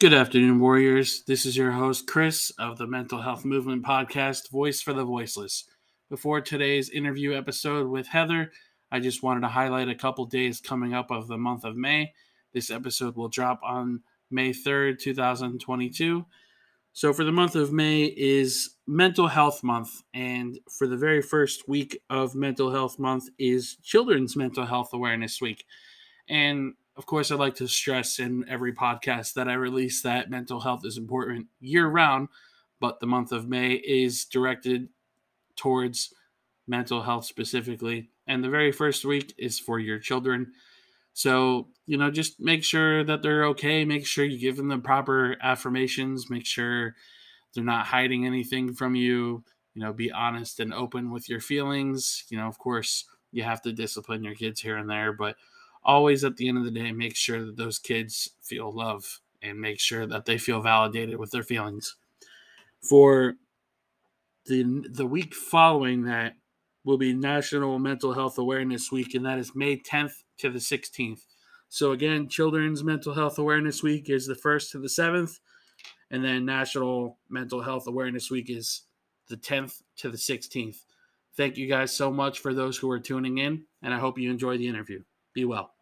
Good afternoon, Warriors. This is your host, Chris, of the Mental Health Movement Podcast, Voice for the Voiceless. Before today's interview episode with Heather, I just wanted to highlight a couple days coming up of the month of May. This episode will drop on May 3rd, 2022. So, for the month of May is Mental Health Month, and for the very first week of Mental Health Month is Children's Mental Health Awareness Week. And of course, I'd like to stress in every podcast that I release that mental health is important year round, but the month of May is directed towards mental health specifically. And the very first week is for your children. So, you know, just make sure that they're okay. Make sure you give them the proper affirmations. Make sure they're not hiding anything from you. You know, be honest and open with your feelings. You know, of course, you have to discipline your kids here and there, but always at the end of the day make sure that those kids feel love and make sure that they feel validated with their feelings. For the the week following that will be national mental health awareness week and that is may 10th to the 16th so again children's mental health awareness week is the 1st to the 7th and then national mental health awareness week is the 10th to the 16th thank you guys so much for those who are tuning in and i hope you enjoy the interview. Be well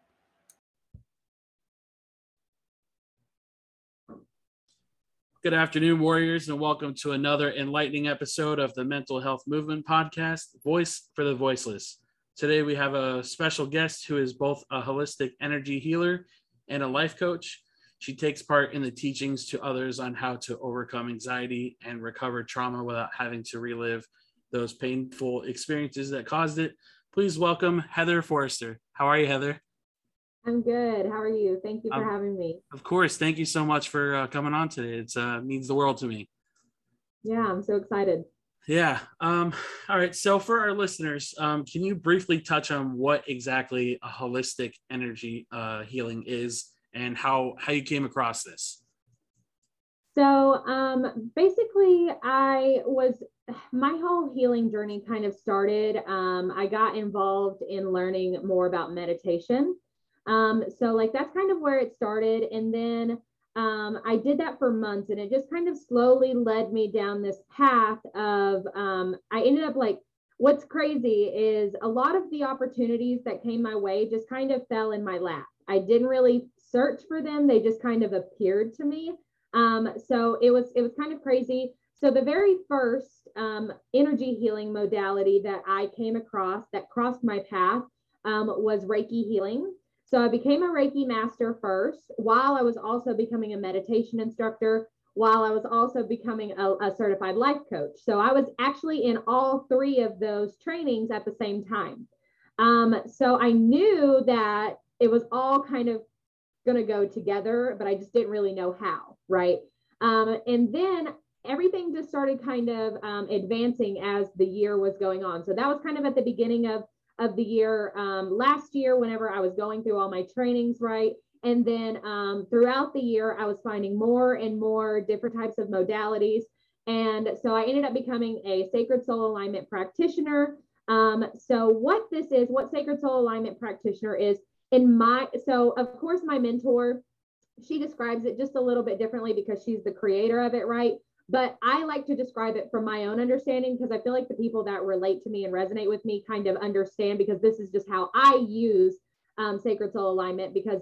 Good afternoon, Warriors, and welcome to another enlightening episode of the Mental Health Movement Podcast, Voice for the Voiceless. Today, we have a special guest who is both a holistic energy healer and a life coach. She takes part in the teachings to others on how to overcome anxiety and recover trauma without having to relive those painful experiences that caused it. Please welcome Heather Forrester. How are you, Heather? I'm good. How are you? Thank you for um, having me. Of course. Thank you so much for uh, coming on today. It uh, means the world to me. Yeah, I'm so excited. Yeah. Um, all right. So, for our listeners, um, can you briefly touch on what exactly a holistic energy uh, healing is and how how you came across this? So, um, basically, I was my whole healing journey kind of started. Um, I got involved in learning more about meditation. Um, so like that's kind of where it started. And then um, I did that for months and it just kind of slowly led me down this path of um, I ended up like what's crazy is a lot of the opportunities that came my way just kind of fell in my lap. I didn't really search for them. They just kind of appeared to me. Um, so it was it was kind of crazy. So the very first um, energy healing modality that I came across that crossed my path um, was Reiki healing. So I became a Reiki master first, while I was also becoming a meditation instructor, while I was also becoming a, a, certified life coach. So I was actually in all three of those trainings at the same time. Um, so I knew that it was all kind of going to go together, but I just didn't really know how, right? Um, and then everything just started kind of um, advancing as the year was going on. So that was kind of at the beginning of of the year um, last year whenever I was going through all my trainings, right? And then um, throughout the year, I was finding more and more different types of modalities. And so I ended up becoming a sacred soul alignment practitioner. Um, so, what this is, what sacred soul alignment practitioner is, in my, so of course, my mentor, she describes it just a little bit differently because she's the creator of it, right? But I like to describe it from my own understanding because I feel like the people that relate to me and resonate with me kind of understand because this is just how I use um, sacred soul alignment because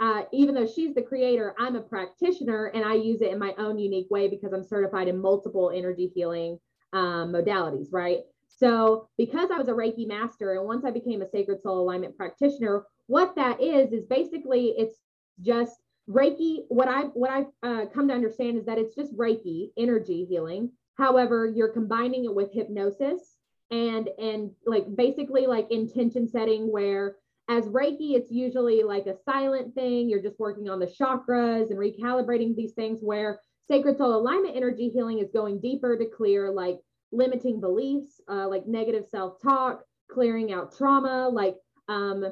uh, even though she's the creator, I'm a practitioner and I use it in my own unique way because I'm certified in multiple energy healing um, modalities, right? So, because I was a Reiki master and once I became a sacred soul alignment practitioner, what that is is basically it's just Reiki, what I've what I've uh, come to understand is that it's just Reiki energy healing. However, you're combining it with hypnosis and and like basically like intention setting where as Reiki, it's usually like a silent thing. You're just working on the chakras and recalibrating these things where sacred soul alignment energy healing is going deeper to clear like limiting beliefs, uh, like negative self talk, clearing out trauma, like um,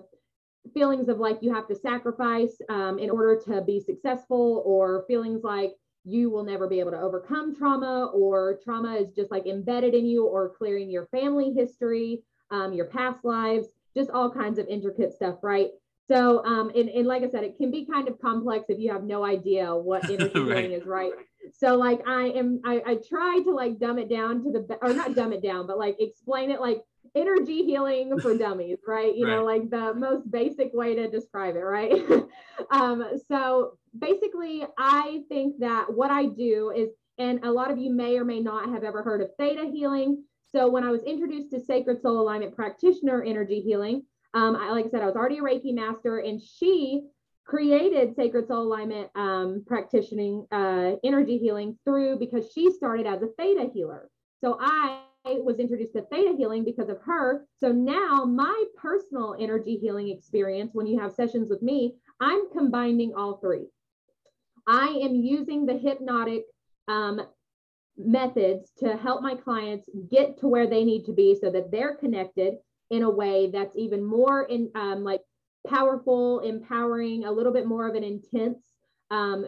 feelings of like you have to sacrifice um, in order to be successful, or feelings like you will never be able to overcome trauma, or trauma is just like embedded in you, or clearing your family history, um, your past lives, just all kinds of intricate stuff, right? So, um, and, and like I said, it can be kind of complex if you have no idea what energy right. healing is, right? So, like, I am, I, I try to like dumb it down to the, or not dumb it down, but like explain it like energy healing for dummies, right? You right. know, like the most basic way to describe it, right? um, so, basically, I think that what I do is, and a lot of you may or may not have ever heard of theta healing. So, when I was introduced to Sacred Soul Alignment Practitioner Energy Healing, um, I, like I said, I was already a Reiki master, and she created Sacred Soul Alignment um, practicing uh, energy healing through because she started as a theta healer. So I was introduced to theta healing because of her. So now my personal energy healing experience, when you have sessions with me, I'm combining all three. I am using the hypnotic um, methods to help my clients get to where they need to be so that they're connected in a way that's even more in um, like powerful, empowering, a little bit more of an intense um,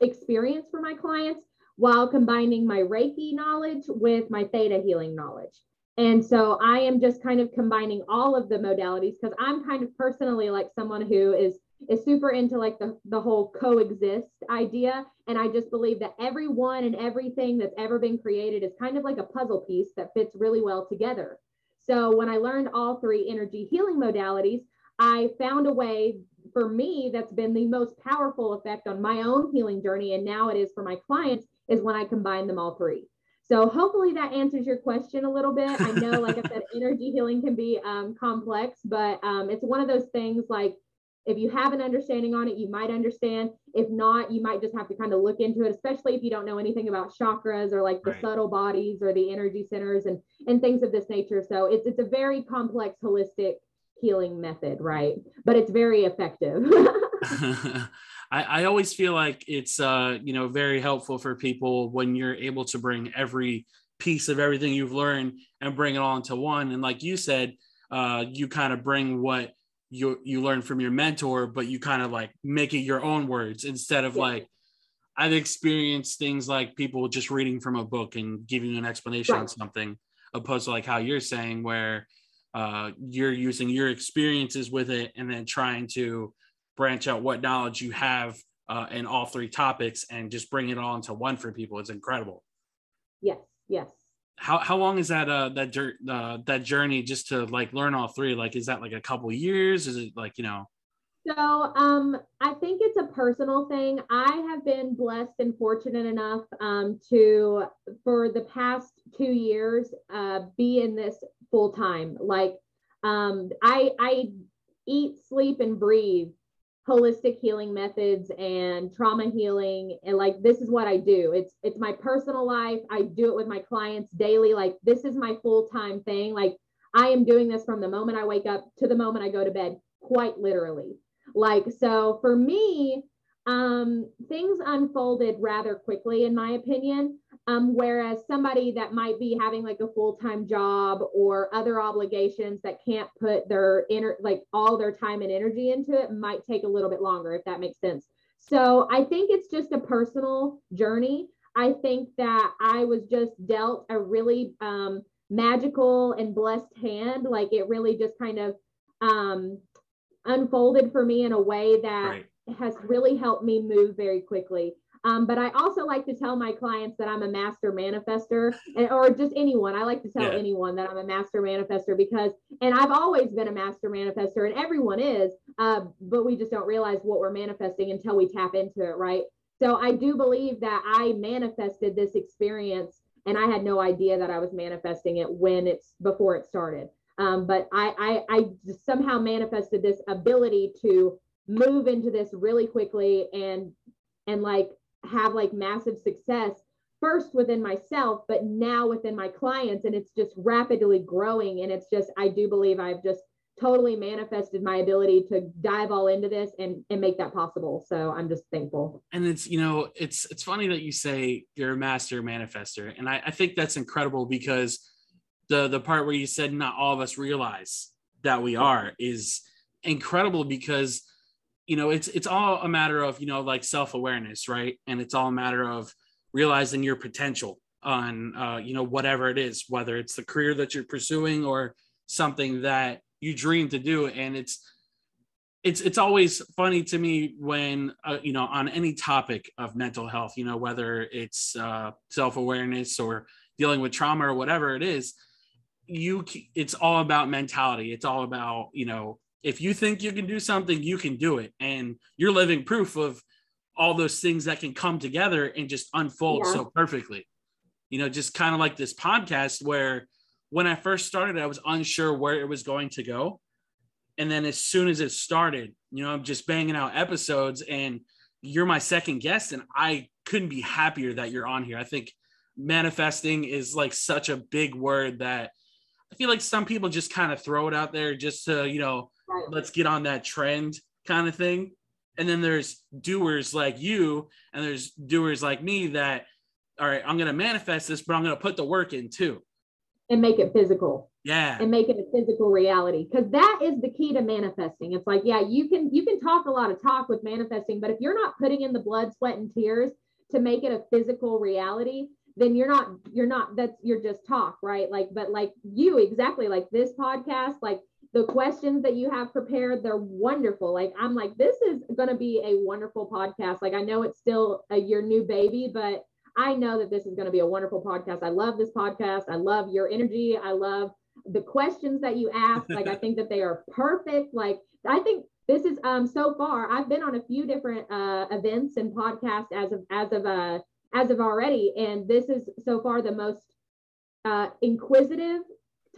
experience for my clients while combining my Reiki knowledge with my Theta healing knowledge. And so I am just kind of combining all of the modalities because I'm kind of personally like someone who is is super into like the, the whole coexist idea. And I just believe that everyone and everything that's ever been created is kind of like a puzzle piece that fits really well together. So when I learned all three energy healing modalities, I found a way for me that's been the most powerful effect on my own healing journey. And now it is for my clients is when I combine them all three. So hopefully that answers your question a little bit. I know, like I said, energy healing can be um, complex, but um, it's one of those things like if you have an understanding on it, you might understand. If not, you might just have to kind of look into it, especially if you don't know anything about chakras or like the right. subtle bodies or the energy centers and and things of this nature. So it's it's a very complex, holistic healing method, right? But it's very effective. I, I always feel like it's uh, you know very helpful for people when you're able to bring every piece of everything you've learned and bring it all into one. And like you said, uh, you kind of bring what you you learn from your mentor, but you kind of like make it your own words instead of yeah. like I've experienced things like people just reading from a book and giving you an explanation right. on something, opposed to like how you're saying where uh, you're using your experiences with it and then trying to branch out what knowledge you have uh, in all three topics and just bring it all into one for people. It's incredible. Yes, yes. How how long is that uh that uh, that journey just to like learn all three? Like is that like a couple years? Is it like you know? So um i think it's a personal thing. I have been blessed and fortunate enough um to for the past two years uh be in this full time. Like um i i eat sleep and breathe holistic healing methods and trauma healing and like this is what I do. It's it's my personal life. I do it with my clients daily. Like this is my full-time thing. Like I am doing this from the moment I wake up to the moment I go to bed, quite literally. Like so for me, um things unfolded rather quickly in my opinion. Um, whereas somebody that might be having like a full-time job or other obligations that can't put their inner like all their time and energy into it might take a little bit longer if that makes sense. So i think it's just a personal journey. I think that i was just dealt a really um, magical and blessed hand. Like it really just kind of um, unfolded for me in a way that right. has really helped me move very quickly um, but I also like to tell my clients that I'm a master manifester or just anyone. I like to tell yeah. anyone that I'm a master manifester because, and I've always been a master manifester and everyone is, uh, but we just don't realize what we're manifesting until we tap into it, right? So I do believe that I manifested this experience and I had no idea that I was manifesting it when it's before it started. Um, but I, I, I somehow manifested this ability to move into this really quickly and and like have like massive success first within myself, but now within my clients. And it's just rapidly growing. And it's just, I do believe I've just totally manifested my ability to dive all into this and and make that possible so i'm just thankful and it's you know it's it's funny that you say you're a master manifester and I, I think that's incredible because the the part where you said not all of us realize that we are is incredible because you know it's it's all a matter of you know like self-awareness right? And it's all a matter of realizing your potential on uh, you know whatever it is whether it's the career that you're pursuing or something that you dream to do. And it's it's it's always funny to me when uh, you know on any topic of mental health you know whether it's uh, self-awareness or dealing with trauma or whatever it is you it's all about mentality. It's all about you know if you think you can do something you can do it. And you're living proof of all those things that can come together and just unfold yeah. so perfectly. You know just kind of like this podcast where when i first started i was unsure where it was going to go. And then as soon as it started you know i'm just banging out episodes and you're my second guest and i couldn't be happier that you're on here. I think manifesting is like such a big word that I feel like some people just kind of throw it out there just to, you know, right. let's get on that trend kind of thing. And then there's doers like you, and there's doers like me that, all right, I'm going to manifest this, but I'm going to put the work in too. And make it physical. Yeah. And make it a physical reality. Cause that is the key to manifesting. It's like, yeah, you can, you can talk a lot of talk with manifesting, but if you're not putting in the blood, sweat, and tears to make it a physical reality, then you're not you're not that's you're just talk right like but like you exactly like this podcast like the questions that you have prepared they're wonderful. Like i'm like this is going to be a wonderful podcast. Like i know it's still a, your new baby but i know that this is going to be a wonderful podcast. I love this podcast. I love your energy. I love the questions that you ask. Like i think that they are perfect. Like i think this is um so far i've been on a few different uh events and podcasts as of as of uh as of already. And this is so far the most uh, inquisitive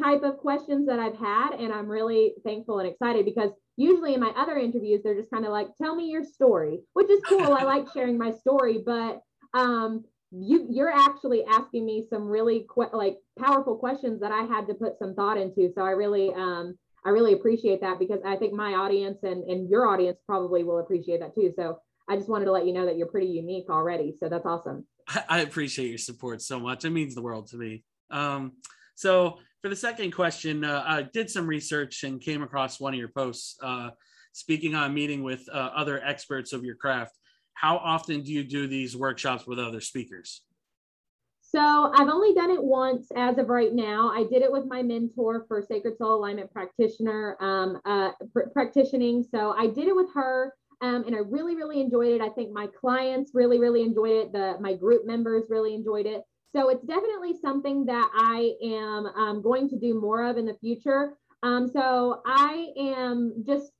type of questions that I've had. And I'm really thankful and excited because usually in my other interviews, they're just kind of like, tell me your story, which is cool. I like sharing my story, but um, you you're actually asking me some really que- like powerful questions that I had to put some thought into. So I really um, I really appreciate that because I think my audience and, and your audience probably will appreciate that too. So I just wanted to let you know that you're pretty unique already. So that's awesome. I appreciate your support so much. It means the world to me. Um, so for the second question, uh, I did some research and came across one of your posts uh, speaking on meeting with uh, other experts of your craft. How often do you do these workshops with other speakers? So I've only done it once as of right now. I did it with my mentor for Sacred Soul Alignment Practitioner um, uh, pr- practicing. So I did it with her um, and I really, really enjoyed it. I think my clients really, really enjoyed it. The my group members really enjoyed it. So it's definitely something that I am um, going to do more of in the future. Um, so I am just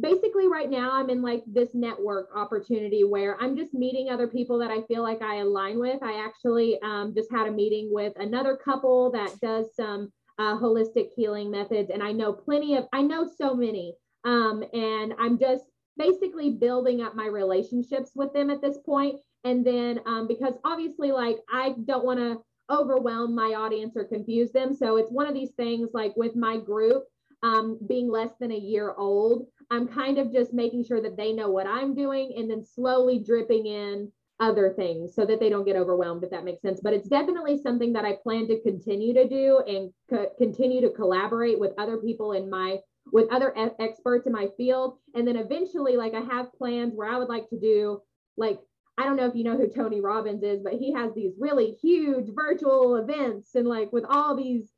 basically right now I'm in like this network opportunity where I'm just meeting other people that I feel like I align with. I actually um, just had a meeting with another couple that does some uh, holistic healing methods, and I know plenty of I know so many, um, and I'm just basically building up my relationships with them at this point. And then um, because obviously, like, I don't want to overwhelm my audience or confuse them. So it's one of these things like with my group um, being less than a year old, I'm kind of just making sure that they know what I'm doing and then slowly dripping in other things so that they don't get overwhelmed, if that makes sense. But it's definitely something that I plan to continue to do and co- continue to collaborate with other people in my with other experts in my field. And then eventually, like I have plans where I would like to do like I don't know if you know who Tony Robbins is, but he has these really huge virtual events and like with all these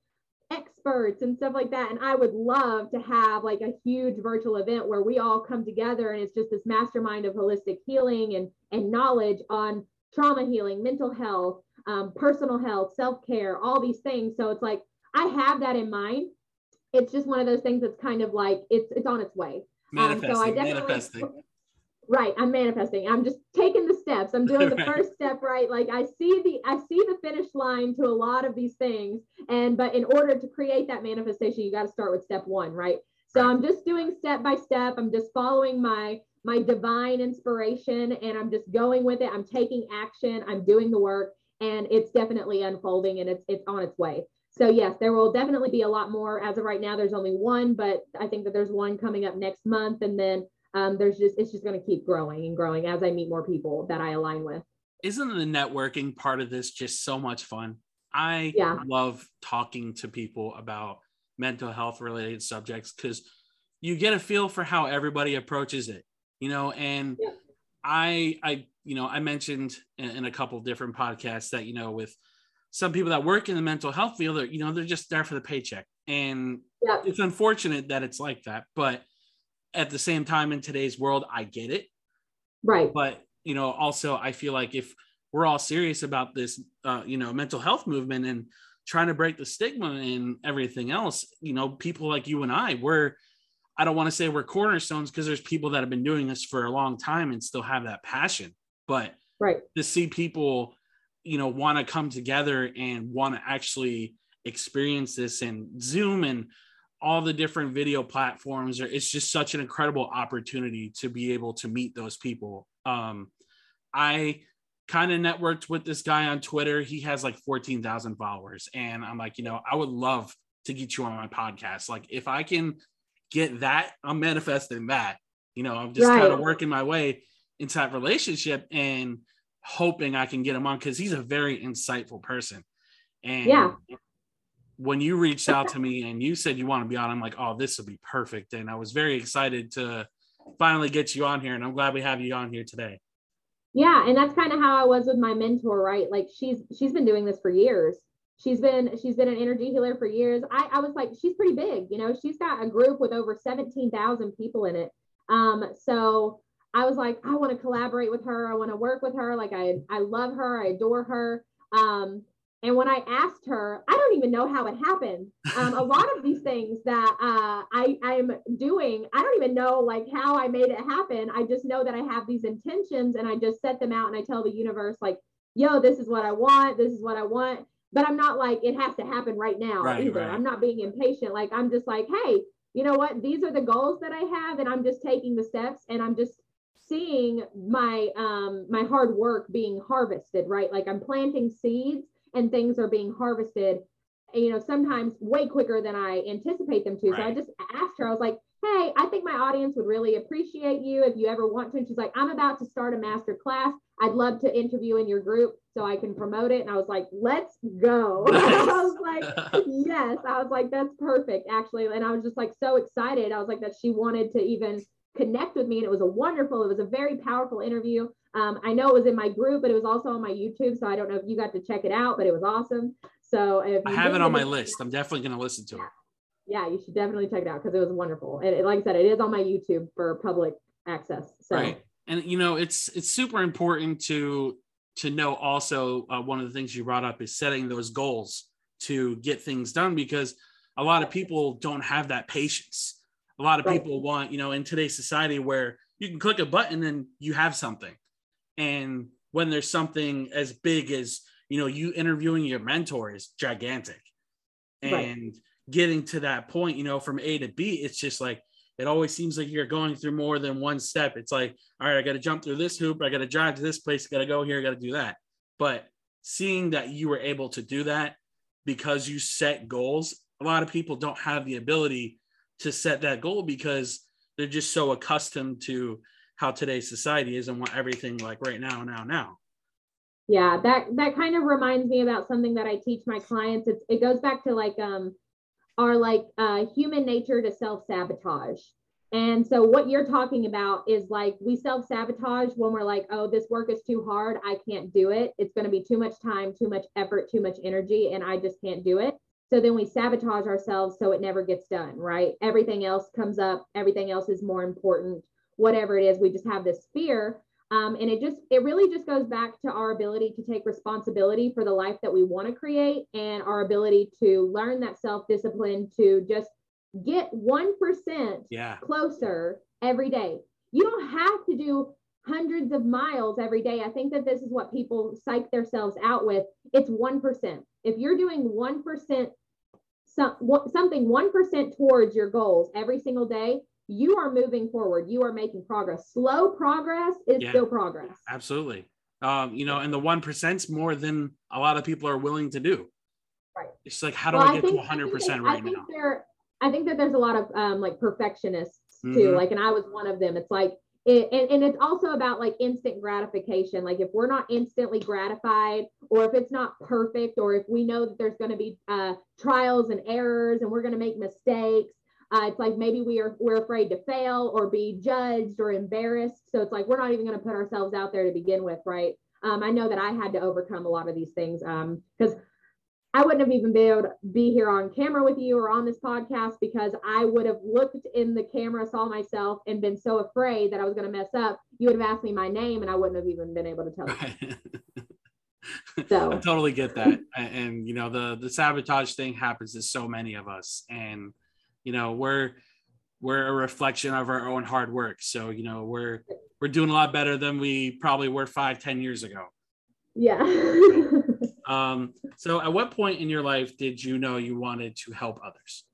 experts and stuff like that. And I would love to have like a huge virtual event where we all come together and it's just this mastermind of holistic healing and and knowledge on trauma healing, mental health, um, personal health, self care, all these things. So it's like I have that in mind it's just one of those things that's kind of like it's it's on its way. Manifesting, um, so I definitely, manifesting. Right, I'm manifesting. I'm just taking the steps. I'm doing the right. first step right. Like I see the I see the finish line to a lot of these things, and but in order to create that manifestation, you got to start with step one, right? So right. I'm just doing step by step. I'm just following my my divine inspiration, and I'm just going with it. I'm taking action. I'm doing the work, and it's definitely unfolding, and it's it's on its way. so yes, there will definitely be a lot more. As of right now, there's only one, but I think that there's one coming up next month, and then um, there's just it's just going to keep growing and growing as I meet more people that I align with. Isn't the networking part of this just so much fun? I yeah. love talking to people about mental health related subjects because you get a feel for how everybody approaches it, you know, and yeah. I I you know I mentioned in, in a couple different podcasts that you know with some people that work in the mental health field you know they're just there for the paycheck and yeah. it's unfortunate that it's like that but at the same time in today's world i get it. Right. But you know also i feel like if we're all serious about this uh, you know mental health movement and trying to break the stigma and everything else you know people like you and i we're i don't want to say we're cornerstones because there's people that have been doing this for a long time and still have that passion. But right. to see people you know want to come together and want to actually experience this and zoom and all the different video platforms it's just such an incredible opportunity to be able to meet those people um i kind of networked with this guy on twitter he has like 14,000 followers and i'm like you know i would love to get you on my podcast like if i can get that i'm manifesting that you know i'm just right. kind of working my way into that relationship and hoping I can get him on because he's a very insightful person. And yeah. When you reached out to me and you said you want to be on, I'm like, oh, this will be perfect. And I was very excited to finally get you on here. And I'm glad we have you on here today. Yeah, and that's kind of how I was with my mentor, right? Like she's she's been doing this for years. She's been she's been an energy healer for years. I, I was like, she's pretty big, you know, she's got a group with over 17,000 people in it. Um, so I was like, I want to collaborate with her. I want to work with her. Like I, I love her. I adore her. Um, and when I asked her, I don't even know how it happened. Um, a lot of these things that uh, I I'm doing, I don't even know like how I made it happen. I just know that I have these intentions, and I just set them out, and I tell the universe like, "Yo, this is what I want. This is what I want." But I'm not like it has to happen right now right, either. Right. I'm not being impatient. Like I'm just like, hey, you know what? These are the goals that I have, and I'm just taking the steps, and I'm just seeing my um my hard work being harvested right like i'm planting seeds and things are being harvested you know sometimes way quicker than i anticipate them to. Right. so i just asked her i was like hey i think my audience would really appreciate you if you ever want to. And she's like i'm about to start a master class. I'd love to interview in your group so i can promote it. And i was like let's go. I was like yes. I was like that's perfect actually. And i was just like so excited. I was like that she wanted to even connect with me. And it was a wonderful, it was a very powerful interview. Um, I know it was in my group, but it was also on my YouTube. So I don't know if you got to check it out, but it was awesome. So if I have it on my list, I'm definitely going to listen to it. Yeah, you should definitely check it out because it was wonderful. And like I said, it is on my YouTube for public access. So. Right. And you know, it's it's super important to to know also uh, one of the things you brought up is setting those goals to get things done because a lot of people don't have that patience a lot of right. people want, you know, in today's society where you can click a button and you have something. And when there's something as big as, you know, you interviewing your mentor is gigantic. And right. getting to that point, you know, from A to B, it's just like it always seems like you're going through more than one step. It's like, all right, I got to jump through this hoop, I got to drive to this place, got to go here, got to do that. But seeing that you were able to do that because you set goals, a lot of people don't have the ability to set that goal because they're just so accustomed to how today's society is and want everything like right now, now, now. Yeah, that that kind of reminds me about something that I teach my clients. It's, it goes back to like um our like uh, human nature to self sabotage. And so what you're talking about is like we self sabotage when we're like, oh, this work is too hard. I can't do it. It's going to be too much time, too much effort, too much energy, and I just can't do it. So then we sabotage ourselves so it never gets done, right? Everything else comes up, everything else is more important, whatever it is. We just have this fear. Um, and it just, it really just goes back to our ability to take responsibility for the life that we want to create and our ability to learn that self discipline to just get 1% yeah. closer every day. You don't have to do hundreds of miles every day. I think that this is what people psych themselves out with. It's 1%. If you're doing 1% some, something 1% towards your goals every single day, you are moving forward. You are making progress. Slow progress is yeah, still progress. Absolutely. Um, you know, and the 1%'s more than a lot of people are willing to do. right. it's like how do well, I get I think, to 100 percent right I think now? There, I think that there's a lot of um, like perfectionists too. Mm-hmm. Like, and I was one of them. It's like it, and, and it's also about like instant gratification like if we're not instantly gratified or if it's not perfect or if we know that there's going to be uh, trials and errors and we're going to make mistakes uh, it's like maybe we are we're afraid to fail or be judged or embarrassed. So it's like we're not even going to put ourselves out there to begin with right? Um, i know that i had to overcome a lot of these things because um, I wouldn't have even been able to be here on camera with you or on this podcast because I would have looked in the camera, saw myself, and been so afraid that I was going to mess up. You would have asked me my name, and I wouldn't have even been able to tell you. so. I totally get that, and, and you know the the sabotage thing happens to so many of us, and you know we're we're a reflection of our own hard work. So you know we're we're doing a lot better than we probably were five, ten years ago. Yeah. Um, so, at what point in your life did you know you wanted to help others?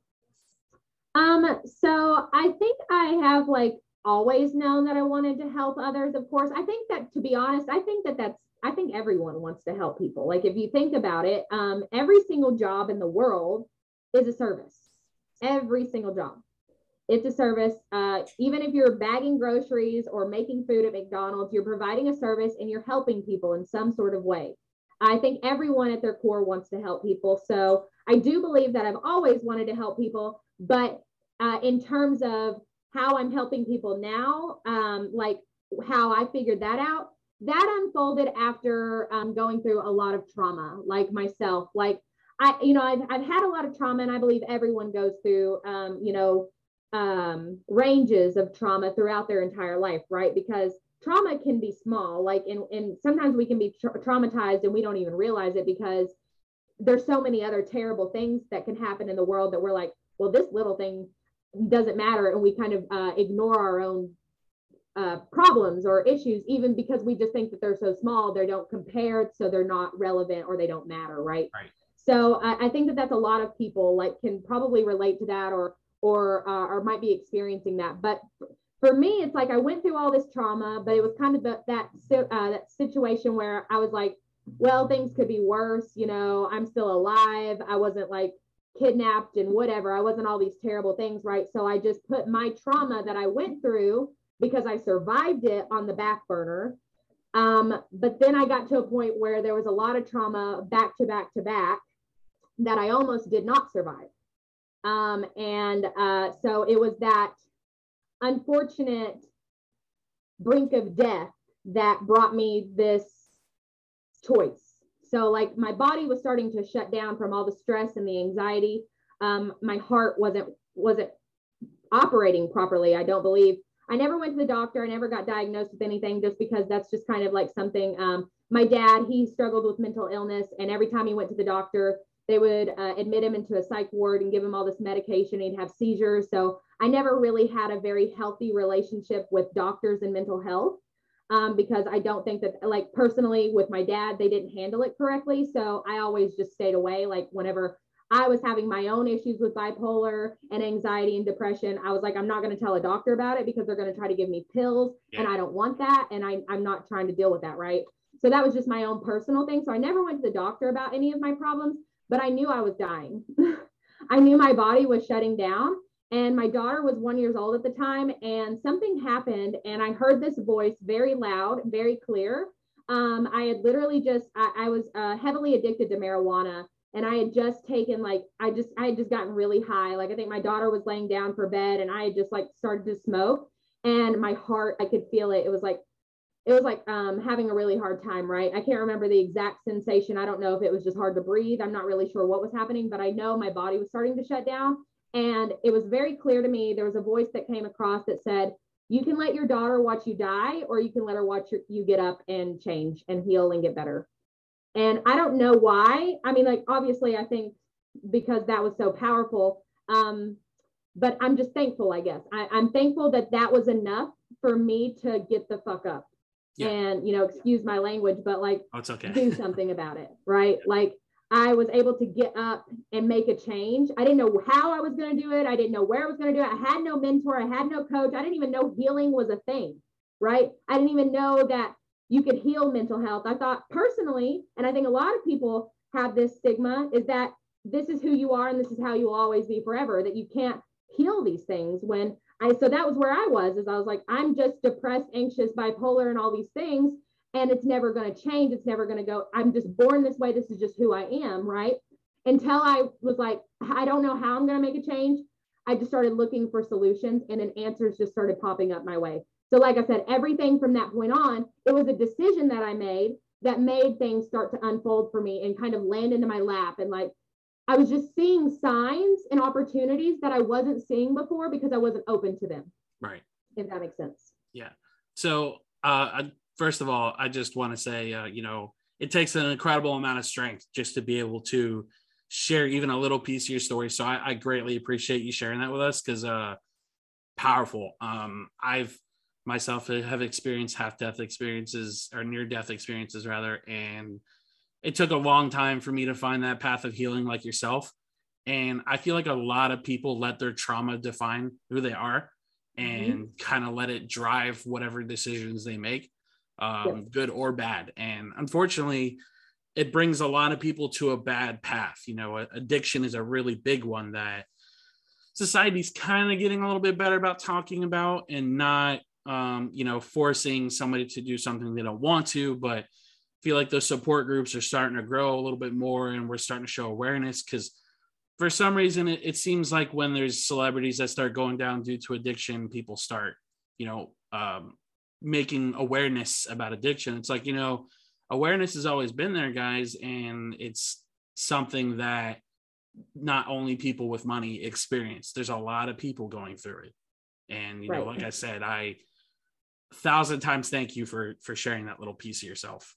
Um, so I think I have like always known that I wanted to help others. Of course, I think that to be honest, I think that that's I think everyone wants to help people. Like if you think about it, um, every single job in the world is a service. Every single job, it's a service. Uh, even if you're bagging groceries or making food at McDonald's, you're providing a service and you're helping people in some sort of way. I think everyone at their core wants to help people. So I do believe that I've always wanted to help people, but uh, in terms of how I'm helping people now, um, like how I figured that out, that unfolded after um, going through a lot of trauma, like myself. Like I, you know, I've, I've had a lot of trauma, and I believe everyone goes through, um, you know, um, ranges of trauma throughout their entire life, right? Because trauma can be small like and, and sometimes we can be tra- traumatized and we don't even realize it because there's so many other terrible things that can happen in the world that we're like well this little thing doesn't matter and we kind of uh, ignore our own uh, problems or issues even because we just think that they're so small they don't compare so they're not relevant or they don't matter right, right. So I, I think that that's a lot of people like can probably relate to that or or uh, or might be experiencing that but for me, it's like I went through all this trauma, but it was kind of the, that uh, that situation where I was like, well, things could be worse. You know, I'm still alive. I wasn't like kidnapped and whatever. I wasn't all these terrible things, right? So I just put my trauma that I went through because I survived it on the back burner. Um, but then I got to a point where there was a lot of trauma back to back to back that I almost did not survive. Um, and uh, so it was that unfortunate brink of death that brought me this choice. So, like, my body was starting to shut down from all the stress and the anxiety. Um, my heart wasn't wasn't operating properly. I don't believe. I never went to the doctor. I never got diagnosed with anything, just because that's just kind of like something. Um, my dad, he struggled with mental illness, and every time he went to the doctor, they would uh, admit him into a psych ward and give him all this medication. He'd have seizures. So I never really had a very healthy relationship with doctors and mental health um, because I don't think that, like, personally with my dad, they didn't handle it correctly. So I always just stayed away. Like, whenever I was having my own issues with bipolar and anxiety and depression, I was like, I'm not going to tell a doctor about it because they're going to try to give me pills yeah. and I don't want that. And I, I'm not trying to deal with that. Right. So that was just my own personal thing. So I never went to the doctor about any of my problems, but I knew I was dying. I knew my body was shutting down and my daughter was one years old at the time and something happened and i heard this voice very loud very clear. Um, i had literally just i, I was uh, heavily addicted to marijuana and i had just taken like i just i had just gotten really high. Like i think my daughter was laying down for bed and i had just like started to smoke and my heart i could feel it. It was like it was like um, having a really hard time right i can't remember the exact sensation i don't know if it was just hard to breathe i'm not really sure what was happening but i know my body was starting to shut down and it was very clear to me there was a voice that came across that said, You can let your daughter watch you die, or you can let her watch your, you get up and change and heal and get better. And I don't know why. I mean, like, obviously, I think because that was so powerful. Um, but I'm just thankful, I guess. I, I'm thankful that that was enough for me to get the fuck up. Yeah. and you know excuse my language but like oh, it's okay. do something about it right like I was able to get up and make a change. I didn't know how I was going to do it. I didn't know where I was going to do it. I had no mentor. I had no coach. I didn't even know healing was a thing, right? I didn't even know that you could heal mental health. I thought personally, and I think a lot of people have this stigma, is that this is who you are and this is how you will always be forever, that you can't heal these things when I so that was where I was is I was like, I'm just depressed, anxious, bipolar, and all these things. And it's never going to change. It's never going to go. I'm just born this way. This is just who I am, right? Until I was like, I don't know how I'm going to make a change. I just started looking for solutions and then answers just started popping up my way. So, like I said, everything from that point on, it was a decision that I made that made things start to unfold for me and kind of land into my lap. And like, I was just seeing signs and opportunities that I wasn't seeing before because I wasn't open to them. Right. If that makes sense. Yeah. So, uh, first of all, I just want to say, uh, you know, it takes an incredible amount of strength just to be able to share even a little piece of your story. So I, I greatly appreciate you sharing that with us because uh, powerful. Um, I've myself have experienced half death experiences or near death experiences rather and it took a long time for me to find that path of healing like yourself and i feel like a lot of people let their trauma define who they are mm-hmm. and mm-hmm. kind of let it drive whatever decisions they make um, yes. good or bad and unfortunately it brings a lot of people to a bad path you know addiction is a really big one that society's kind of getting a little bit better about talking about and not um, you know, forcing somebody to do something they don't want to, but feel like those support groups are starting to grow a little bit more and we're starting to show awareness because for some reason it, it, seems like when there's celebrities that start going down due to addiction people start you know um, making awareness about addiction. It's like you know awareness has always been there guys and it's something that not only people with money experience there's a lot of people going through it. And you right. know like i said i thousand times thank you for for sharing that little piece of yourself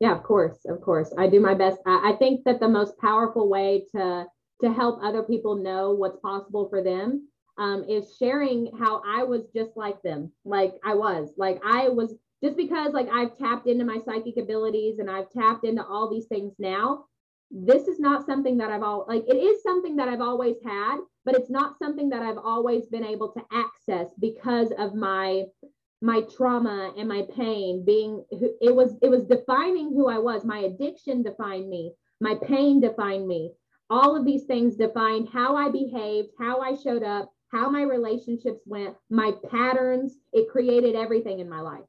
yeah of course of course. I do my best. I, I, think that the most powerful way to to help other people know what's possible for them um, is sharing how i was just like them like i was. Like i was just because like i've tapped into my psychic abilities and i've tapped into all these things now this is not something that i've all like it is something that i've always had but it's not something that i've always been able to access because of my my trauma and my pain being it was it was defining who I was. My addiction defined me. My pain defined me. All of these things defined how I behaved how I showed up how my relationships went my patterns. It created everything in my life.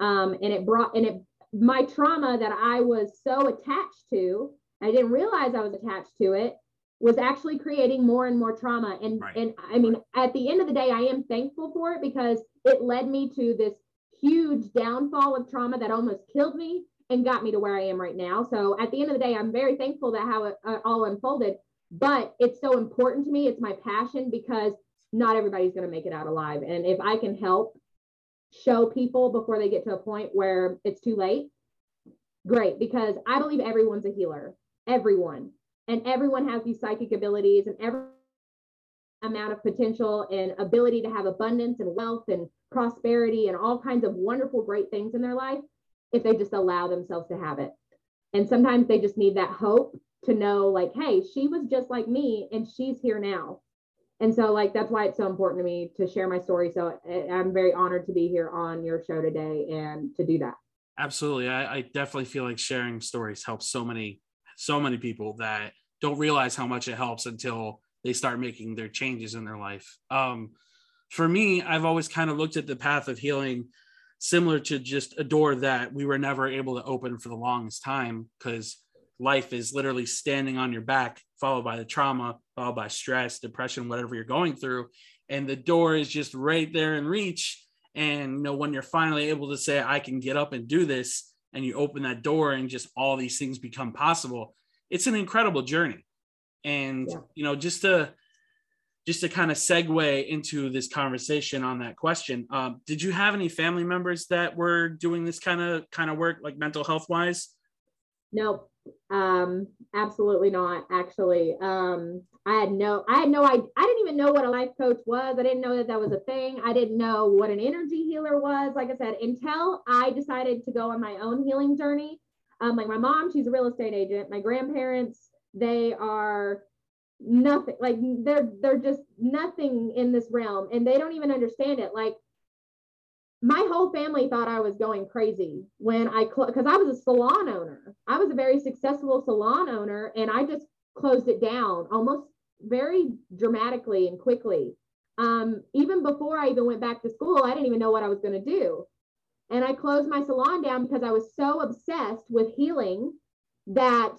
Um, and it brought and it my trauma that I was so attached to I didn't realize I was attached to it was actually creating more and more trauma and right. and I mean at the end of the day I am thankful for it because it led me to this huge downfall of trauma that almost killed me and got me to where I am right now. So at the end of the day, I'm very thankful that how it uh, all unfolded. But it's so important to me. It's my passion because not everybody's going to make it out alive. And if I can help show people before they get to a point where it's too late, great. Because I believe everyone's a healer, everyone, and everyone has these psychic abilities, and every amount of potential and ability to have abundance and wealth and prosperity and all kinds of wonderful, great things in their life if they just allow themselves to have it. And sometimes they just need that hope to know, like, hey, she was just like me and she's here now. And so, like, that's why it's so important to me to share my story. So eh, I'm very honored to be here on your show today and to do that. Absolutely. I, I definitely feel like sharing stories helps so many, so many people that don't realize how much it helps until they start making their changes in their life. Um, for me, I've always kind of looked at the path of healing similar to just a door that we were never able to open for the longest time because life is literally standing on your back, followed by the trauma, followed by stress, depression, whatever you're going through. And the door is just right there in reach. And you know, when you're finally able to say, I can get up and do this, and you open that door and just all these things become possible, it's an incredible journey. And yeah. you know just to just to kind of segue into this conversation on that question um, did you have any family members that were doing this kind of kind of work like mental health wise? Nope. Um absolutely not actually. Um i had no i had no I, I didn't even know what a life coach was. I didn't know that that was a thing. I didn't know what an energy healer was. Like i said until i decided to go on my own healing journey um like my mom she's a real estate agent. My grandparents they are nothing like they're they're just nothing in this realm and they don't even understand it. Like my whole family thought I was going crazy when I because cl- I was a salon owner. I was a very successful salon owner, and I just closed it down almost very dramatically and quickly. Um, even before I even went back to school, I didn't even know what I was going to do. And I closed my salon down because I was so obsessed with healing that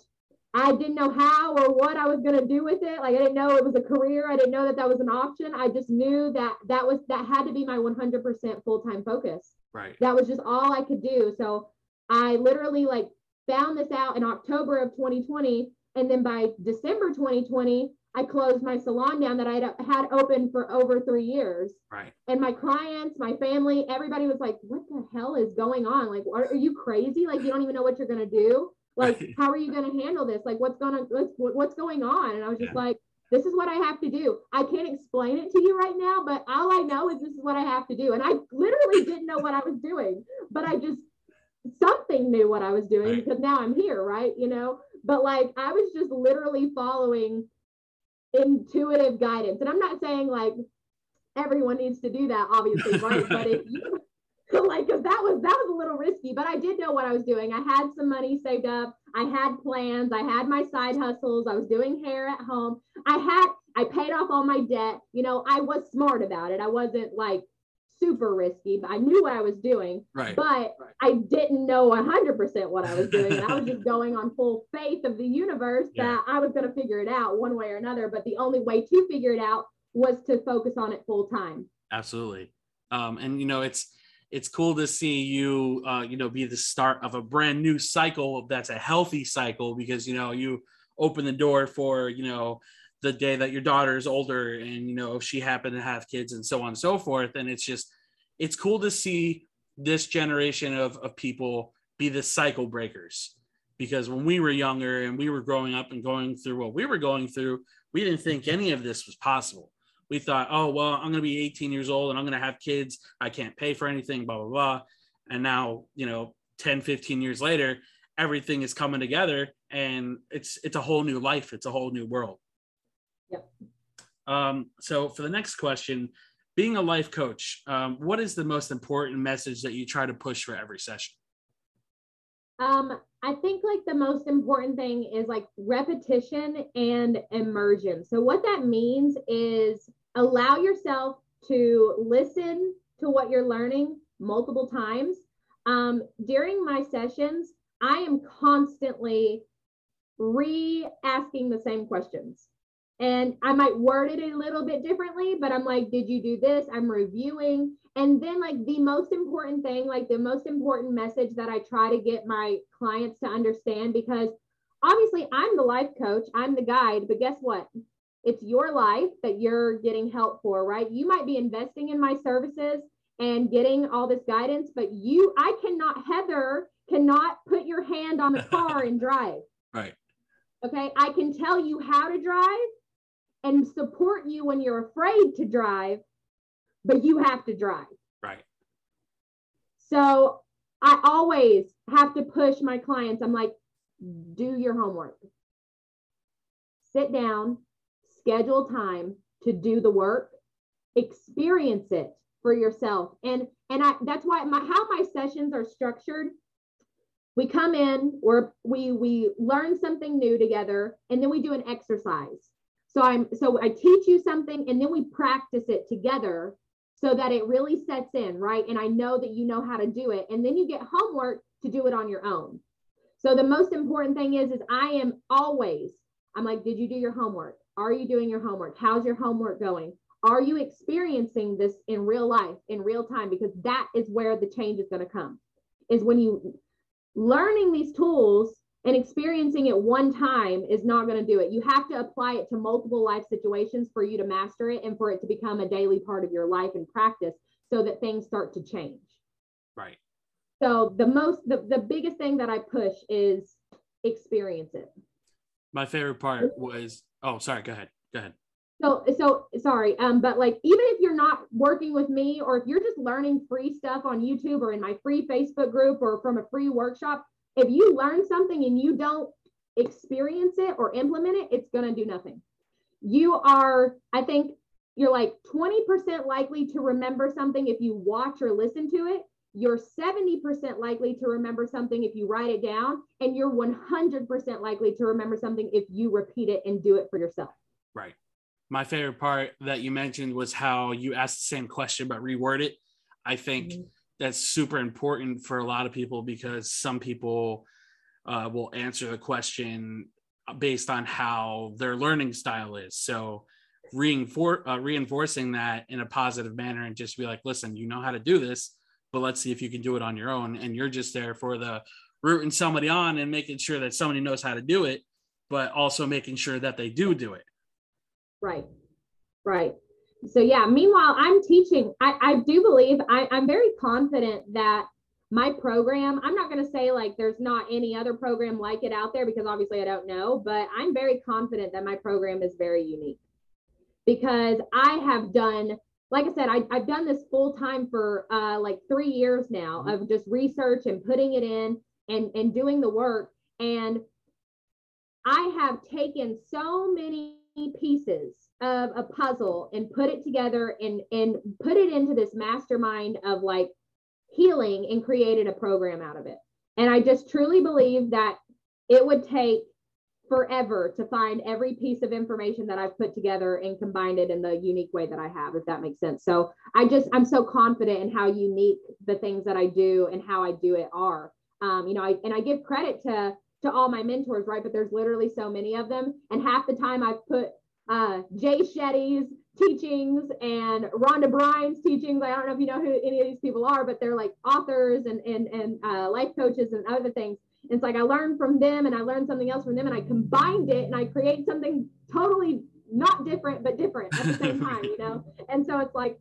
I didn't know how or what I was going to do with it. Like I didn't know it was a career. I didn't know that that was an option. I just knew that that was that had to be my 100% full-time focus. Right. That was just all I could do. So I literally like found this out in October of 2020 and then by December 2020 I closed my salon down that I had open for over three years. Right. And my clients, my family, everybody was like, what the hell is going on? Like, are, are you crazy? Like, you don't even know what you're going to do. Like, right. how are you going to handle this? Like, what's going on? What's, what's going on? And I was just yeah. like, this is what I have to do. I can't explain it to you right now, but all I know is this is what I have to do. And I literally didn't know what I was doing, but I just something knew what I was doing right. because now I'm here, right? You know, but like I was just literally following intuitive guidance. And I'm not saying like everyone needs to do that, obviously, right? but if you like because that was that was a little risky, but I did know what I was doing. I had some money saved up, I had plans, I had my side hustles, I was doing hair at home. I had I paid off all my debt. You know, I was smart about it. I wasn't like super risky, but I knew what I was doing. Right. But right. I didn't know 100% what I was doing. I was just going on full faith of the universe yeah. that I was going to figure it out one way or another. But the only way to figure it out was to focus on it full time. Absolutely. Um, and, you know, it's, it's cool to see you, uh, you know, be the start of a brand new cycle that's a healthy cycle because, you know, you open the door for, you know, the day that your daughter is older and you know if she happened to have kids and so on and so forth and it's just it's cool to see this generation of, of people be the cycle breakers. Because when we were younger and we were growing up and going through what we were going through we didn't think any of this was possible. We thought oh well i'm going to be 18 years old and i'm going to have kids. I can't pay for anything blah blah blah. And now you know 10 15 years later everything is coming together and it's it's a whole new life. It's a whole new world. Yep. Um, so for the next question, being a life coach, um, what is the most important message that you try to push for every session? Um, I think like the most important thing is like repetition and immersion. So what that means is allow yourself to listen to what you're learning multiple times. Um, during my sessions, I am constantly re asking the same questions and I might word it a little bit differently, but I'm like, did you do this? I'm reviewing. And then, like, the most important thing, like, the most important message that I try to get my clients to understand because obviously I'm the life coach, I'm the guide, but guess what? It's your life that you're getting help for, right? You might be investing in my services and getting all this guidance, but you, I cannot, Heather cannot put your hand on the car and drive. Right. Okay. I can tell you how to drive and support you when you're afraid to drive, but you have to drive. Right. So I always have to push my clients. I'm like, do your homework. Sit down, schedule time to do the work, experience it for yourself. And and I that's why my how my sessions are structured. We come in, or we we learn something new together, and then we do an exercise. So I'm so I teach you something and then we practice it together so that it really sets in, right? And I know that you know how to do it. And then you get homework to do it on your own. So the most important thing is is I am always I'm like, did you do your homework? Are you doing your homework? How's your homework going? Are you experiencing this in real life, in real time? Because that is where the change is going to come. Is when you learning these tools and experiencing it one time is not going to do it. You have to apply it to multiple life situations for you to master it and for it to become a daily part of your life and practice so that things start to change. Right. So the most the, the biggest thing that I push is experience it. My favorite part was oh sorry, go ahead. Go ahead. So so sorry. Um, but like even if you're not working with me or if you're just learning free stuff on YouTube or in my free Facebook group or from a free workshop, if you learn something and you don't experience it or implement it, it's going to do nothing. You are, I think, you're like 20% likely to remember something if you watch or listen to it you're 70% likely to remember something if you write it down, and you're 100% likely to remember something if you repeat it and do it for yourself. Right. My favorite part that you mentioned was how you asked the same question but reword it. I think mm-hmm. That's super important for a lot of people because some people uh, will answer the question based on how their learning style is. So reinfor- uh, reinforcing that in a positive manner and just be like, listen, you know how to do this, but let's see if you can do it on your own. And you're just there for the rooting somebody on and making sure that somebody knows how to do it, but also making sure that they do do it. Right. Right. So yeah, meanwhile, I'm teaching. I, I do believe I, I'm very confident that my program, I'm not going to say like there's not any other program like it out there because obviously I don't know, but I'm very confident that my program is very unique because I have done, like I said, I, have done this full time for uh, like three years now of just research and putting it in and, and doing the work. And I have taken so many pieces of a puzzle and put it together and, and put it into this mastermind of like healing and created a program out of it. And I just truly believe that it would take forever to find every piece of information that I've put together and combined it in the unique way that I have, if that makes sense. So I just, I'm so confident in how unique the things that I do and how I do it are. Um, you know, I, and I give credit to, to all my mentors, right? But there's literally so many of them. And half the time I've put uh, Jay Shetty's teachings and Rhonda Bryan's teachings. I don't know if you know who any of these people are, but they're like authors and and and uh, life coaches and other things. It's like I learned from them and I learned something else from them and I combined it and I create something totally not different but different at the same time, you know. And so it's like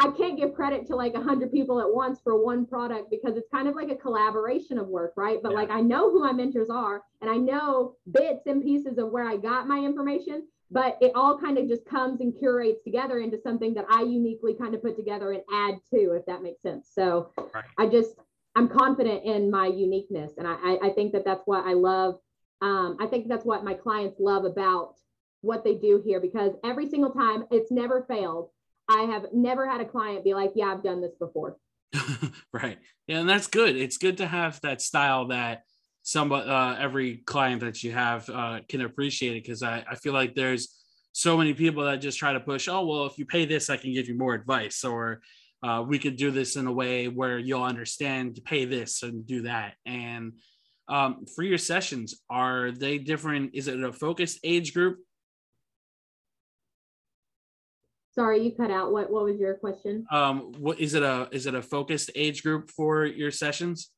I can't give credit to like a hundred people at once for one product because it's kind of like a collaboration of work, right? But yeah. like I know who my mentors are and I know bits and pieces of where I got my information, but it all kind of just comes and curates together into something that I uniquely kind of put together and add to, if that makes sense. So right. I just, I'm confident in my uniqueness. And I, I think that that's what I love. Um, I think that's what my clients love about what they do here because every single time it's never failed. I have never had a client be like, yeah, I've done this before. right. Yeah. And that's good. It's good to have that style that somebody uh, every client that you have uh, can appreciate it because I, I feel like there's so many people that just try to push oh well if you pay this i can give you more advice or uh, we could do this in a way where you'll understand to pay this and do that and um, for your sessions are they different is it a focused age group sorry you cut out what what was your question um what is it a is it a focused age group for your sessions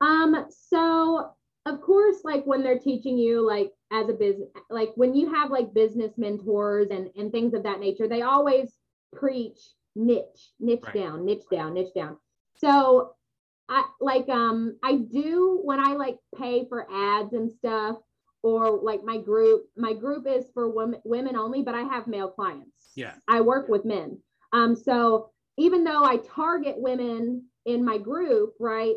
um, so of course, like when they're teaching you like as a business, like when you have like business mentors and and things of that nature, they always preach niche, niche right. down, niche down, niche down. So I like um I do when I like pay for ads and stuff or like my group, my group is for women women only, but I have male clients. Yeah. I work with men. Um so even though I target women in my group, right?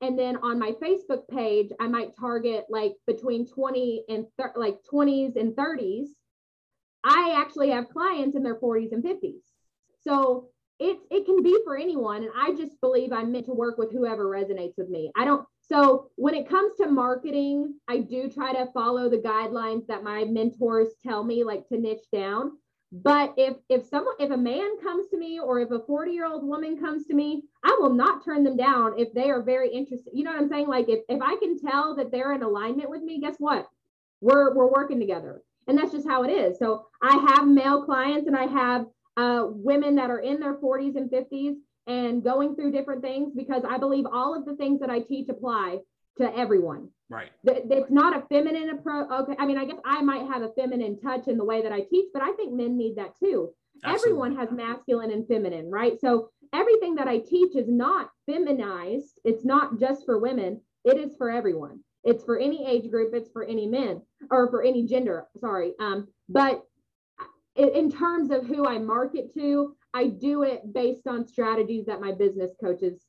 and then on my facebook page i might target like between 20 and thir- like 20s and 30s i actually have clients in their 40s and 50s so it, it can be for anyone and i just believe i'm meant to work with whoever resonates with me i don't so when it comes to marketing i do try to follow the guidelines that my mentors tell me like to niche down. But if if someone if a man comes to me or if a 40 year old woman comes to me i will not turn them down if they are very interested. You know what i'm saying? Like if, if i can tell that they're in alignment with me guess what? We're we're working together. And that's just how it is. So i have male clients and i have uh, women that are in their 40s and 50s and going through different things because i believe all of the things that i teach apply to everyone. Right. It's not a feminine approach. Okay. I mean, I guess I might have a feminine touch in the way that I teach, but I think men need that too. Absolutely. Everyone has masculine and feminine, right? So everything that I teach is not feminized. It's not just for women. It is for everyone. It's for any age group. It's for any men or for any gender. Sorry. Um, but in terms of who I market to, I do it based on strategies that my business coaches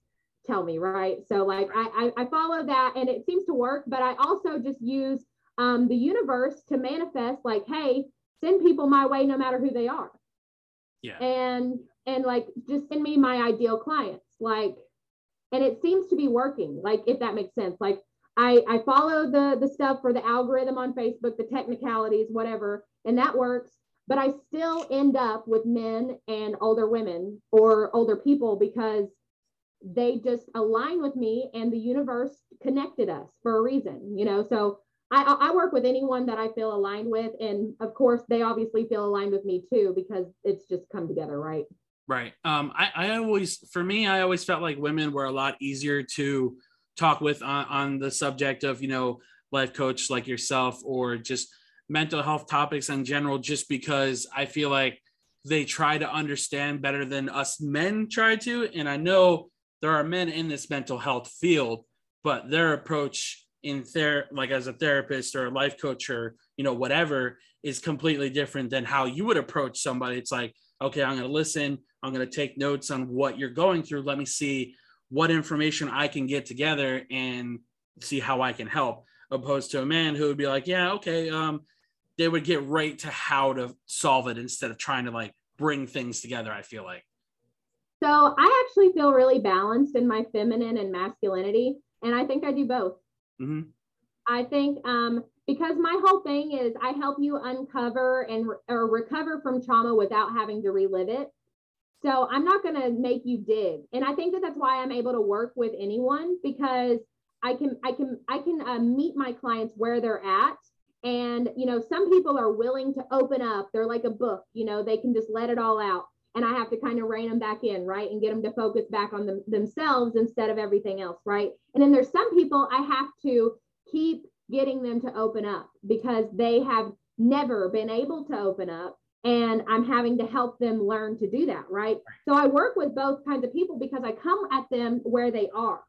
tell me, right? So like I, I, I follow that and it seems to work, but I also just use um, the universe to manifest like, hey, send people my way no matter who they are. Yeah. And and like just send me my ideal clients. like and it seems to be working like if that makes sense like i i follow the the stuff for the algorithm on facebook the technicalities whatever and that works but i still end up with men and older women or older people because they just align with me and the universe connected us for a reason you know so I, I work with anyone that I feel aligned with. And of course, they obviously feel aligned with me too, because it's just come together, right? Right. Um, I, I always, for me, I always felt like women were a lot easier to talk with on, on the subject of, you know, life coach like yourself or just mental health topics in general, just because I feel like they try to understand better than us men try to. And I know there are men in this mental health field, but their approach in there, like as a therapist or a life coach or, you know, whatever is completely different than how you would approach somebody. It's like, okay, I'm going to listen. I'm going to take notes on what you're going through. Let me see what information I can get together and see how I can help. Opposed to a man who would be like, yeah, okay, um, they would get right to how to solve it instead of trying to like bring things together. I feel like. So I actually feel really balanced in my feminine and masculinity, and I think I do both. Mm-hmm. I think um, because my whole thing is I help you uncover and re- or recover from trauma without having to relive it. So I'm not going to make you dig. And I think that that's why I'm able to work with anyone because I can I can I can uh, meet my clients where they're at and you know some people are willing to open up they're like a book you know they can just let it all out and i have to kind of rein them back in right and get them to focus back on them, themselves instead of everything else right and then there's some people i have to keep getting them to open up because they have never been able to open up and I'm having to help them learn to do that, right? So I work with both kinds of people because I come at them where they are.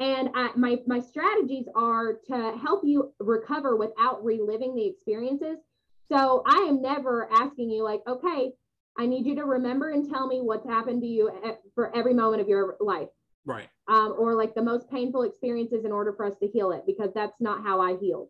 And I, my my strategies are to help you recover without reliving the experiences. So I am never asking you like, okay, I need you to remember and tell me what's happened to you at, for every moment of your life. Right. Um, or like the most painful experiences in order for us to heal it, because that's not how I healed.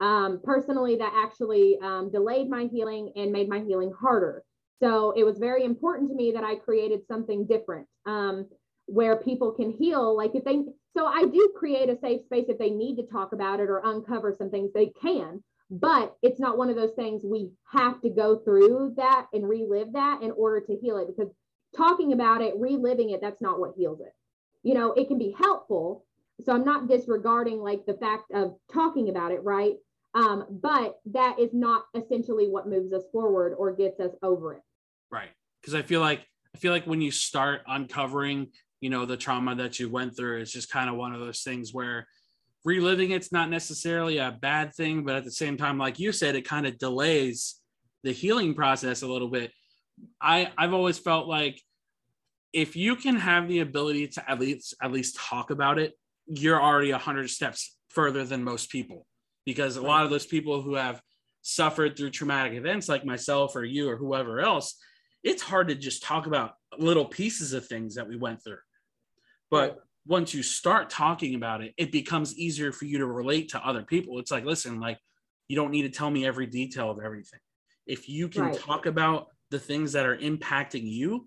Um, personally, that actually um, delayed my healing and made my healing harder. So it was very important to me that I created something different um, where people can heal. Like if they, so I do create a safe space if they need to talk about it or uncover some things, they can. But it's not one of those things we have to go through that and relive that in order to heal it because talking about it, reliving it, that's not what heals it. You know, it can be helpful, so i'm not disregarding like the fact of talking about it right um, but that is not essentially what moves us forward or gets us over it right because i feel like i feel like when you start uncovering you know the trauma that you went through is just kind of one of those things where reliving it's not necessarily a bad thing but at the same time like you said it kind of delays the healing process a little bit. I i've always felt like if you can have the ability to at least at least talk about it you're already 100 steps further than most people. Because a lot of those people who have suffered through traumatic events like myself or you or whoever else it's hard to just talk about little pieces of things that we went through but once you start talking about it it becomes easier for you to relate to other people it's like listen like you don't need to tell me every detail of everything if you can right. talk about the things that are impacting you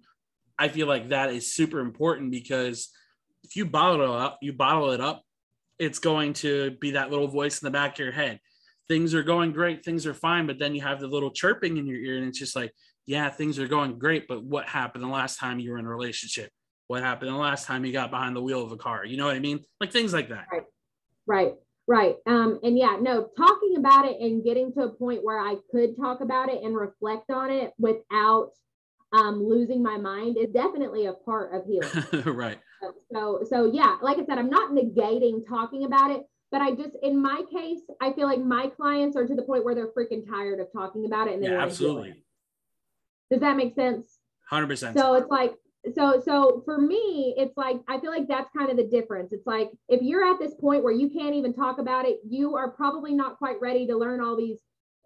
i feel like that is super important because if you bottle it up, you bottle it up, it's going to be that little voice in the back of your head. Things are going great, things are fine, but then you have the little chirping in your ear, and it's just like, yeah, things are going great, but what happened the last time you were in a relationship? What happened the last time you got behind the wheel of a car? You know what I mean? Like things like that. Right. Right. Right. Um, and yeah, no, talking about it and getting to a point where I could talk about it and reflect on it without um, losing my mind is definitely a part of healing. right. So, so yeah, like I said, I'm not negating talking about it, but I just, in my case, I feel like my clients are to the point where they're freaking tired of talking about it and they yeah, absolutely. Does that make sense? Hundred percent. So it's like, so, so for me, it's like I feel like that's kind of the difference. It's like if you're at this point where you can't even talk about it, you are probably not quite ready to learn all these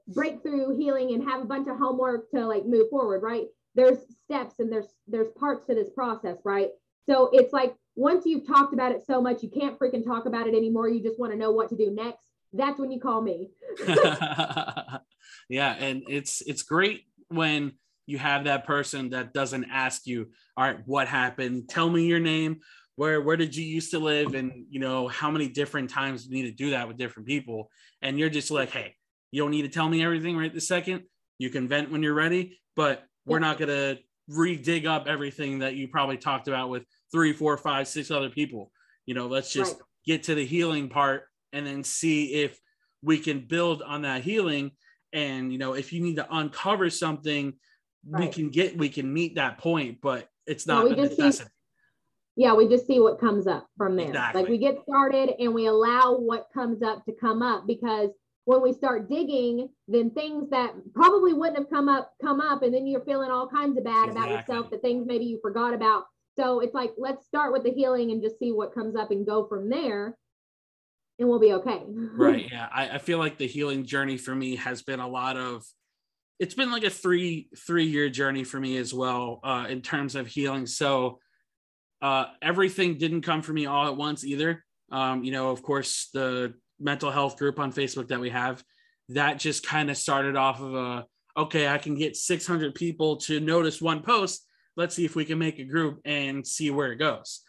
breakthrough healing and have a bunch of homework to like move forward, right? there's steps and there's there's parts to this process, right? So it's like once you've talked about it so much, you can't freaking talk about it anymore. You just want to know what to do next. That's when you call me. yeah, and it's it's great when you have that person that doesn't ask you, all right, what happened? Tell me your name. Where where did you used to live? And you know, how many different times you need to do that with different people. And you're just like, hey, you don't need to tell me everything right this second. You can vent when you're ready, but we're not gonna re-dig up everything that you probably talked about with three, four, five, six other people. You know, let's just right. get to the healing part and then see if we can build on that healing. And you know, if you need to uncover something, right. we can get we can meet that point, but it's not we just see, yeah, we just see what comes up from there. Exactly. Like we get started and we allow what comes up to come up because when we start digging, then things that probably wouldn't have come up come up, and then you're feeling all kinds of bad exactly. about yourself, the things maybe you forgot about. So it's like let's start with the healing and just see what comes up and go from there, and we'll be okay. right. Yeah. I, I feel like the healing journey for me has been a lot of it's been like a three three year journey for me as well uh, in terms of healing. So uh, everything didn't come for me all at once either. Um, you know, of course, the mental health group on Facebook that we have, that just kind of started off of a okay, I can get 600 people to notice one post. Let's see if we can make a group and see where it goes.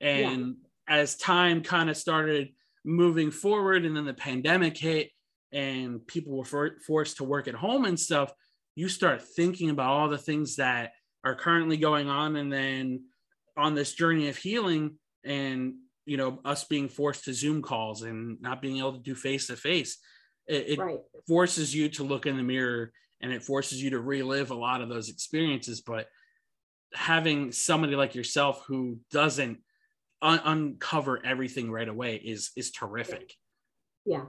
And yeah. as time kind of started moving forward, and then the pandemic hit, and people were for- forced to work at home and stuff, you start thinking about all the things that are currently going on, and then on this journey of healing and you know us being forced to zoom calls and not being able to do face to face it, right. forces you to look in the mirror and it forces you to relive a lot of those experiences. But having somebody like yourself who doesn't un- uncover everything right away is is terrific. Yeah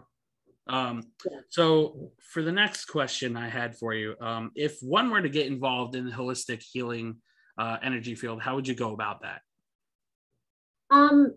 um, yeah. so for the next question i had for you um, if one were to get involved in the holistic healing uh, energy field how would you go about that um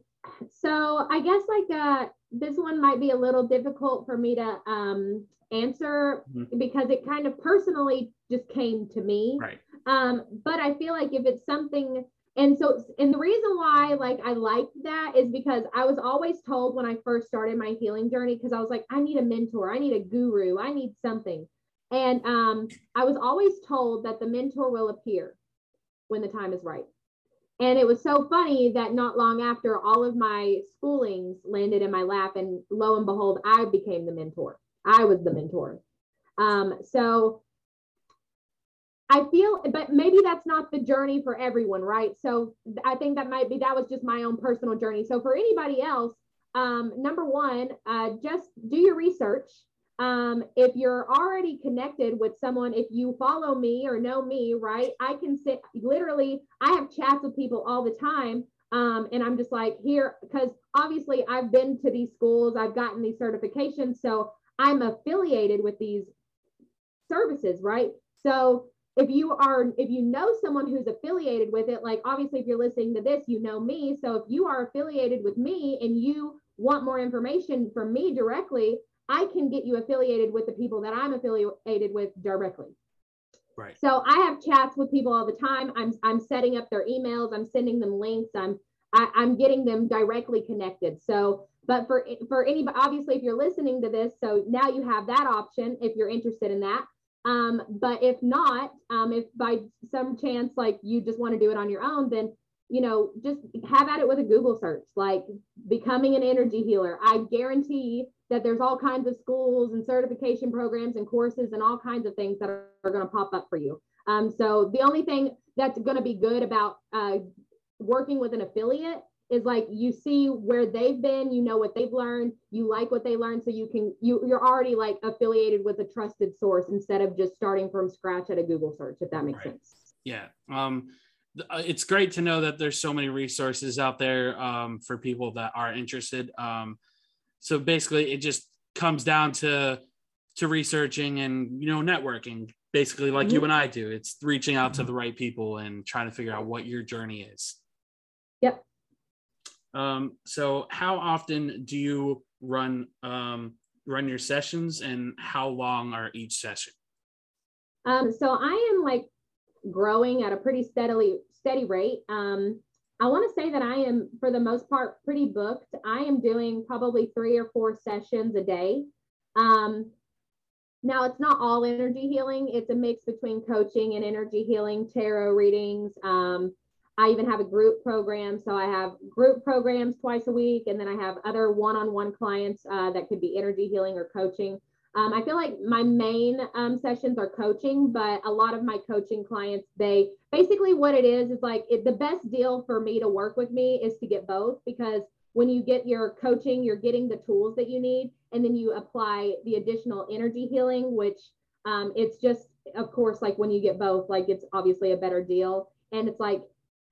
so I guess like uh, this one might be a little difficult for me to um, answer mm-hmm. because it kind of personally just came to me. Right. Um, but I feel like if it's something, and so, and the reason why like I liked that is because I was always told when I first started my healing journey, because I was like, I need a mentor, I need a guru, I need something. And um, I was always told that the mentor will appear when the time is right. And it was so funny that not long after all of my schoolings landed in my lap, and lo and behold, I became the mentor. I was the mentor. Um, so I feel, but maybe that's not the journey for everyone, right? So I think that might be, that was just my own personal journey. So for anybody else, um, number one, uh, just do your research um, if you're already connected with someone, if you follow me or know me, right, I can sit literally, I have chats with people all the time. Um, and I'm just like, here, because obviously I've been to these schools, I've gotten these certifications. So I'm affiliated with these services, right? So if you are, if you know someone who's affiliated with it, like obviously if you're listening to this, you know me. So if you are affiliated with me and you want more information from me directly, I can get you affiliated with the people that I'm affiliated with directly. Right. So I have chats with people all the time. I'm I'm setting up their emails. I'm sending them links. I'm I, am i am getting them directly connected. So, but for for anybody, obviously, if you're listening to this, so now you have that option if you're interested in that. Um, but if not, um, if by some chance like you just want to do it on your own, then you know just have at it with a Google search, like becoming an energy healer. I guarantee that there's all kinds of schools and certification programs and courses and all kinds of things that are, are going to pop up for you. Um, so the only thing that's going to be good about uh, working with an affiliate is like you see where they've been, you know what they've learned, you like what they learned, so you can you you're already like affiliated with a trusted source instead of just starting from scratch at a Google search, if that makes right. sense. Yeah. Um, uh, it's great to know that there's so many resources out there um, for people that are interested. Um, so basically it just comes down to to researching and you know networking basically like mm-hmm. you and i do it's reaching out to mm-hmm. the right people and trying to figure out what your journey is yep um so how often do you run um run your sessions and how long are each session um so i am like growing at a pretty steadily steady rate um I want to say that I am, for the most part, pretty booked. I am doing probably three or four sessions a day. Um, now it's not all energy healing. It's a mix between coaching and energy healing, tarot readings. Um, I even have a group program. So I have group programs twice a week, and then I have other one on one clients uh, that could be energy healing or coaching. Um, I feel like my main um, sessions are coaching, but a lot of my coaching clients, they basically what it is is like it, the best deal for me to work with me is to get both because when you get your coaching, you're getting the tools that you need, and then you apply the additional energy healing, which um, it's just, of course, like when you get both, like it's obviously a better deal. And it's like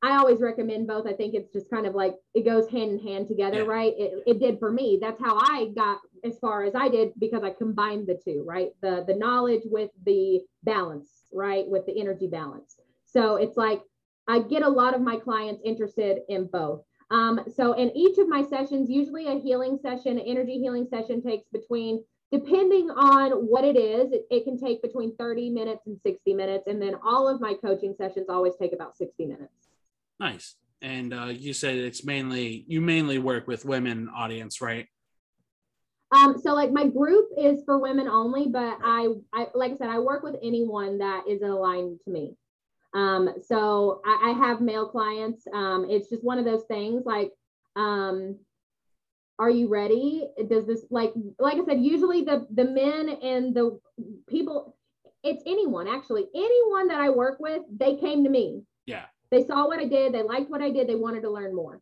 I always recommend both. I think it's just kind of like it goes hand in hand together, yeah. right? It, it did for me. That's how I got as far as I did because I combined the two, right? The the knowledge with the balance, right? With the energy balance. So it's like I get a lot of my clients interested in both. Um, so in each of my sessions, usually a healing session, an energy healing session takes between depending on what it is, it, it, can take between 30 minutes and 60 minutes. And then all of my coaching sessions always take about 60 minutes. Nice. And uh, you said it's mainly you mainly work with women audience, right? Um, so like my group is for women only, but I, I like I said, I work with anyone that is aligned to me. Um, so I, I have male clients. Um, it's just one of those things like, um, are you ready? Does this like like I said, usually the the men and the people, it's anyone actually, anyone that I work with, they came to me. Yeah. They saw what I did, they liked what I did, they wanted to learn more.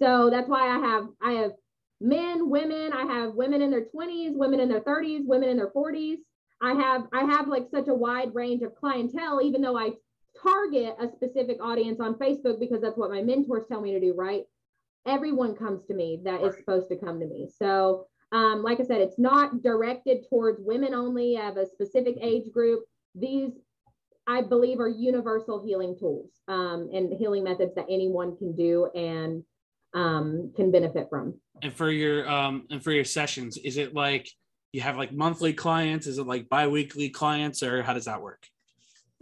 So that's why I have I have men, women, I have women in their 20s, women in their 30s, women in their 40s. I have I have like such a wide range of clientele, even though I target a specific audience on Facebook because that's what my mentors tell me to do, right? Everyone comes to me that is supposed to come to me. So um, like I said, it's not directed towards women only of a specific age group. These I believe are universal healing tools um, and healing methods that anyone can do and um, can benefit from. And for your um, and for your sessions, is it like you have like monthly clients? Is it like biweekly clients, or how does that work?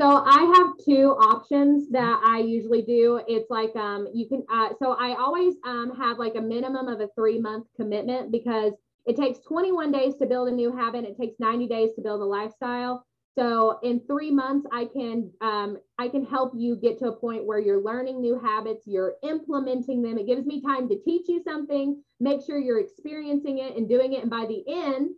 So I have two options that I usually do. It's like um, you can. Uh, so I always um, have like a minimum of a three month commitment because it takes 21 days to build a new habit. It takes 90 days to build a lifestyle. So in three months, I can um, I can help you get to a point where you're learning new habits, you're implementing them. It gives me time to teach you something, make sure you're experiencing it and doing it, and by the end,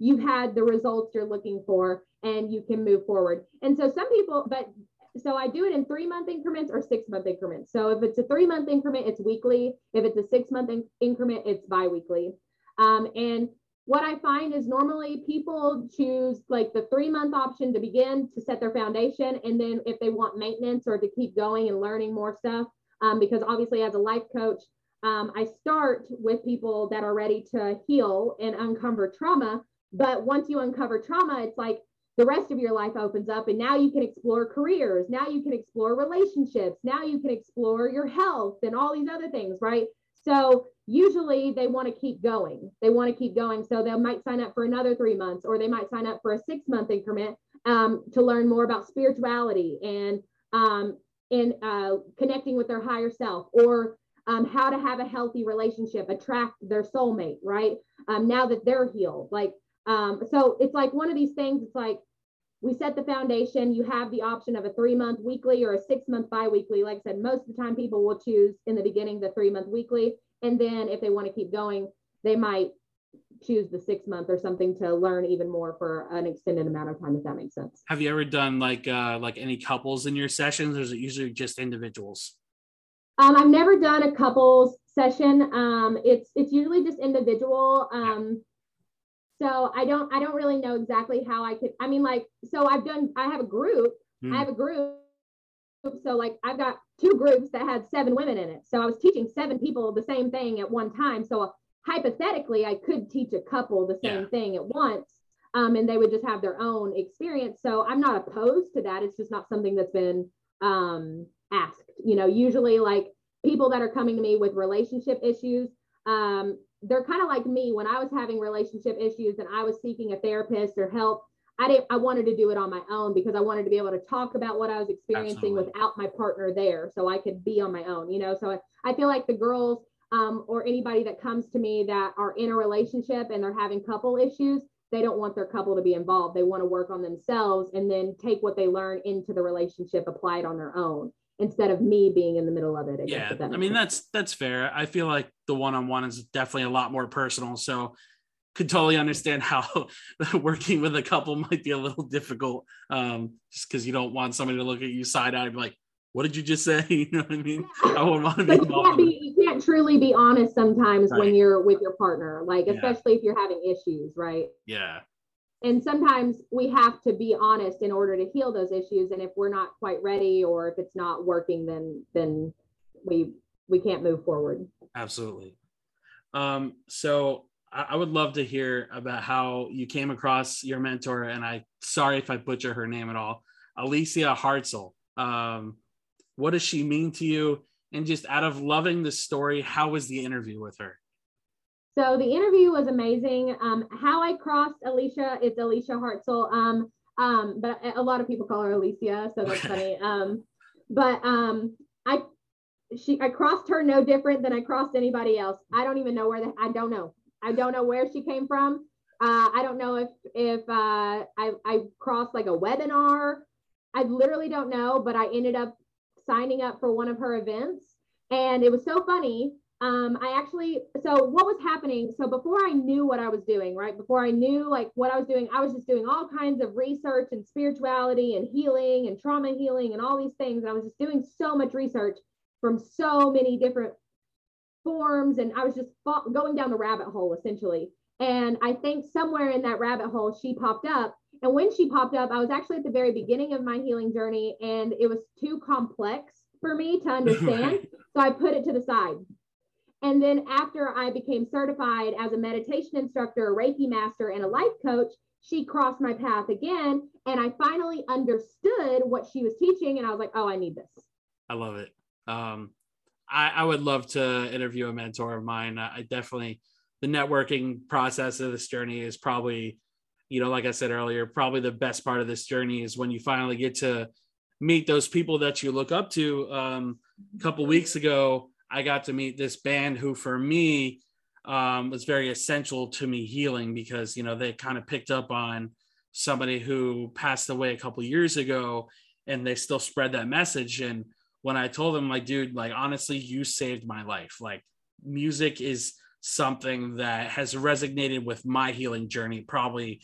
you've had the results you're looking for, and you can move forward. And so some people, but so I do it in three month increments or six month increments. So if it's a three month increment, it's weekly. If it's a six month in- increment, it's biweekly. Um, and what I find is normally people choose like the three month option to begin to set their foundation. And then if they want maintenance or to keep going and learning more stuff, um, because obviously as a life coach, um, I start with people that are ready to heal and uncover trauma. But once you uncover trauma, it's like the rest of your life opens up and now you can explore careers. Now you can explore relationships. Now you can explore your health and all these other things, right? So usually they want to keep going. They want to keep going. So they might sign up for another three months or they might sign up for a six month increment um, to learn more about spirituality and um, and uh, connecting with their higher self or um, how to have a healthy relationship, attract their soulmate, right? Um, now that they're healed. Like, um, so it's like one of these things, it's like we set the foundation. You have the option of a three month weekly or a six month biweekly. Like I said, most of the time people will choose in the beginning the three month weekly. And then if they want to keep going, they might choose the six month or something to learn even more for an extended amount of time, if that makes sense. Have you ever done like uh like any couples in your sessions or is it usually just individuals? Um, I've never done a couples session. Um, it's it's usually just individual. Um, so I don't I don't really know exactly how I could. I mean, like, so I've done. I have a group. Mm. I have a group. So like I've got two groups that had seven women in it. So I was teaching seven people the same thing at one time. So hypothetically, I could teach a couple the same yeah. thing at once. Um, and they would just have their own experience. So I'm not opposed to that. It's just not something that's been um, asked. You know, usually like people that are coming to me with relationship issues, um, they're kind of like me when I was having relationship issues and I was seeking a therapist or help. I didn't I wanted to do it on my own because I wanted to be able to talk about what I was experiencing Absolutely. without my partner there so I could be on my own, you know. So I, I feel like the girls um, or anybody that comes to me that are in a relationship and they're having couple issues, they don't want their couple to be involved. They want to work on themselves and then take what they learn into the relationship, apply it on their own instead of me being in the middle of it. I yeah, I mean sense. that's that's fair. I feel like the one-on-one is definitely a lot more personal. So could totally understand how working with a couple might be a little difficult um, just because you don't want somebody to look at you side eye and be like, what did you just say? You know what I mean? I wouldn't want to be, you can't be you can't truly be honest sometimes right. when you're with your partner, like yeah. especially if you're having issues, right? Yeah. And sometimes we have to be honest in order to heal those issues. And if we're not quite ready or if it's not working, then then we we can't move forward. Absolutely. Um, so I would love to hear about how you came across your mentor. And I sorry if I butcher her name at all, Alicia Hartzell. Um, what does she mean to you? And just out of loving the story, how was the interview with her? So the interview was amazing. Um, how I crossed Alicia, it's Alicia Hartzell. Um, um, but a lot of people call her Alicia, so that's funny. Um, but um, I she I crossed her no different than I crossed anybody else. I don't even know where the I don't know. I don't know where she came from. Uh, I don't know if if uh, I I crossed like a webinar. I literally don't know, but I ended up signing up for one of her events, and it was so funny. Um, I actually so what was happening? So before I knew what I was doing, right before I knew like what I was doing, I was just doing all kinds of research and spirituality and healing and trauma healing and all these things. I was just doing so much research from so many different forms and I was just going down the rabbit hole essentially. And I think somewhere in that rabbit hole, she popped up. And when she popped up, I was actually at the very beginning of my healing journey and it was too complex for me to understand. so I put it to the side. And then after I became certified as a meditation instructor, a Reiki master, and a life coach, she crossed my path again. And I finally understood what she was teaching. And I was like, oh, I need this. I love it. Um, I, I would love to interview a mentor of mine. I definitely the networking process of this journey is probably, you know, like I said earlier, probably the best part of this journey is when you finally get to meet those people that you look up to. Um, a couple weeks ago, I got to meet this band who, for me, um, was very essential to me healing because you know they kind of picked up on somebody who passed away a couple years ago, and they still spread that message and when I told him, like, dude, like, honestly, you saved my life. Like, music is something that has resonated with my healing journey probably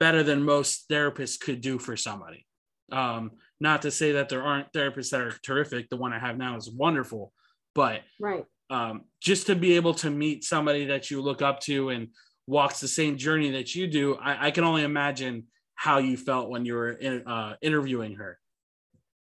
better than most therapists could do for somebody. Um, not to say that there aren't therapists that are terrific. The one I have now is wonderful, but right. Um, just to be able to meet somebody that you look up to and walks the same journey that you do, I, I can only imagine how you felt when you were in, uh, interviewing her.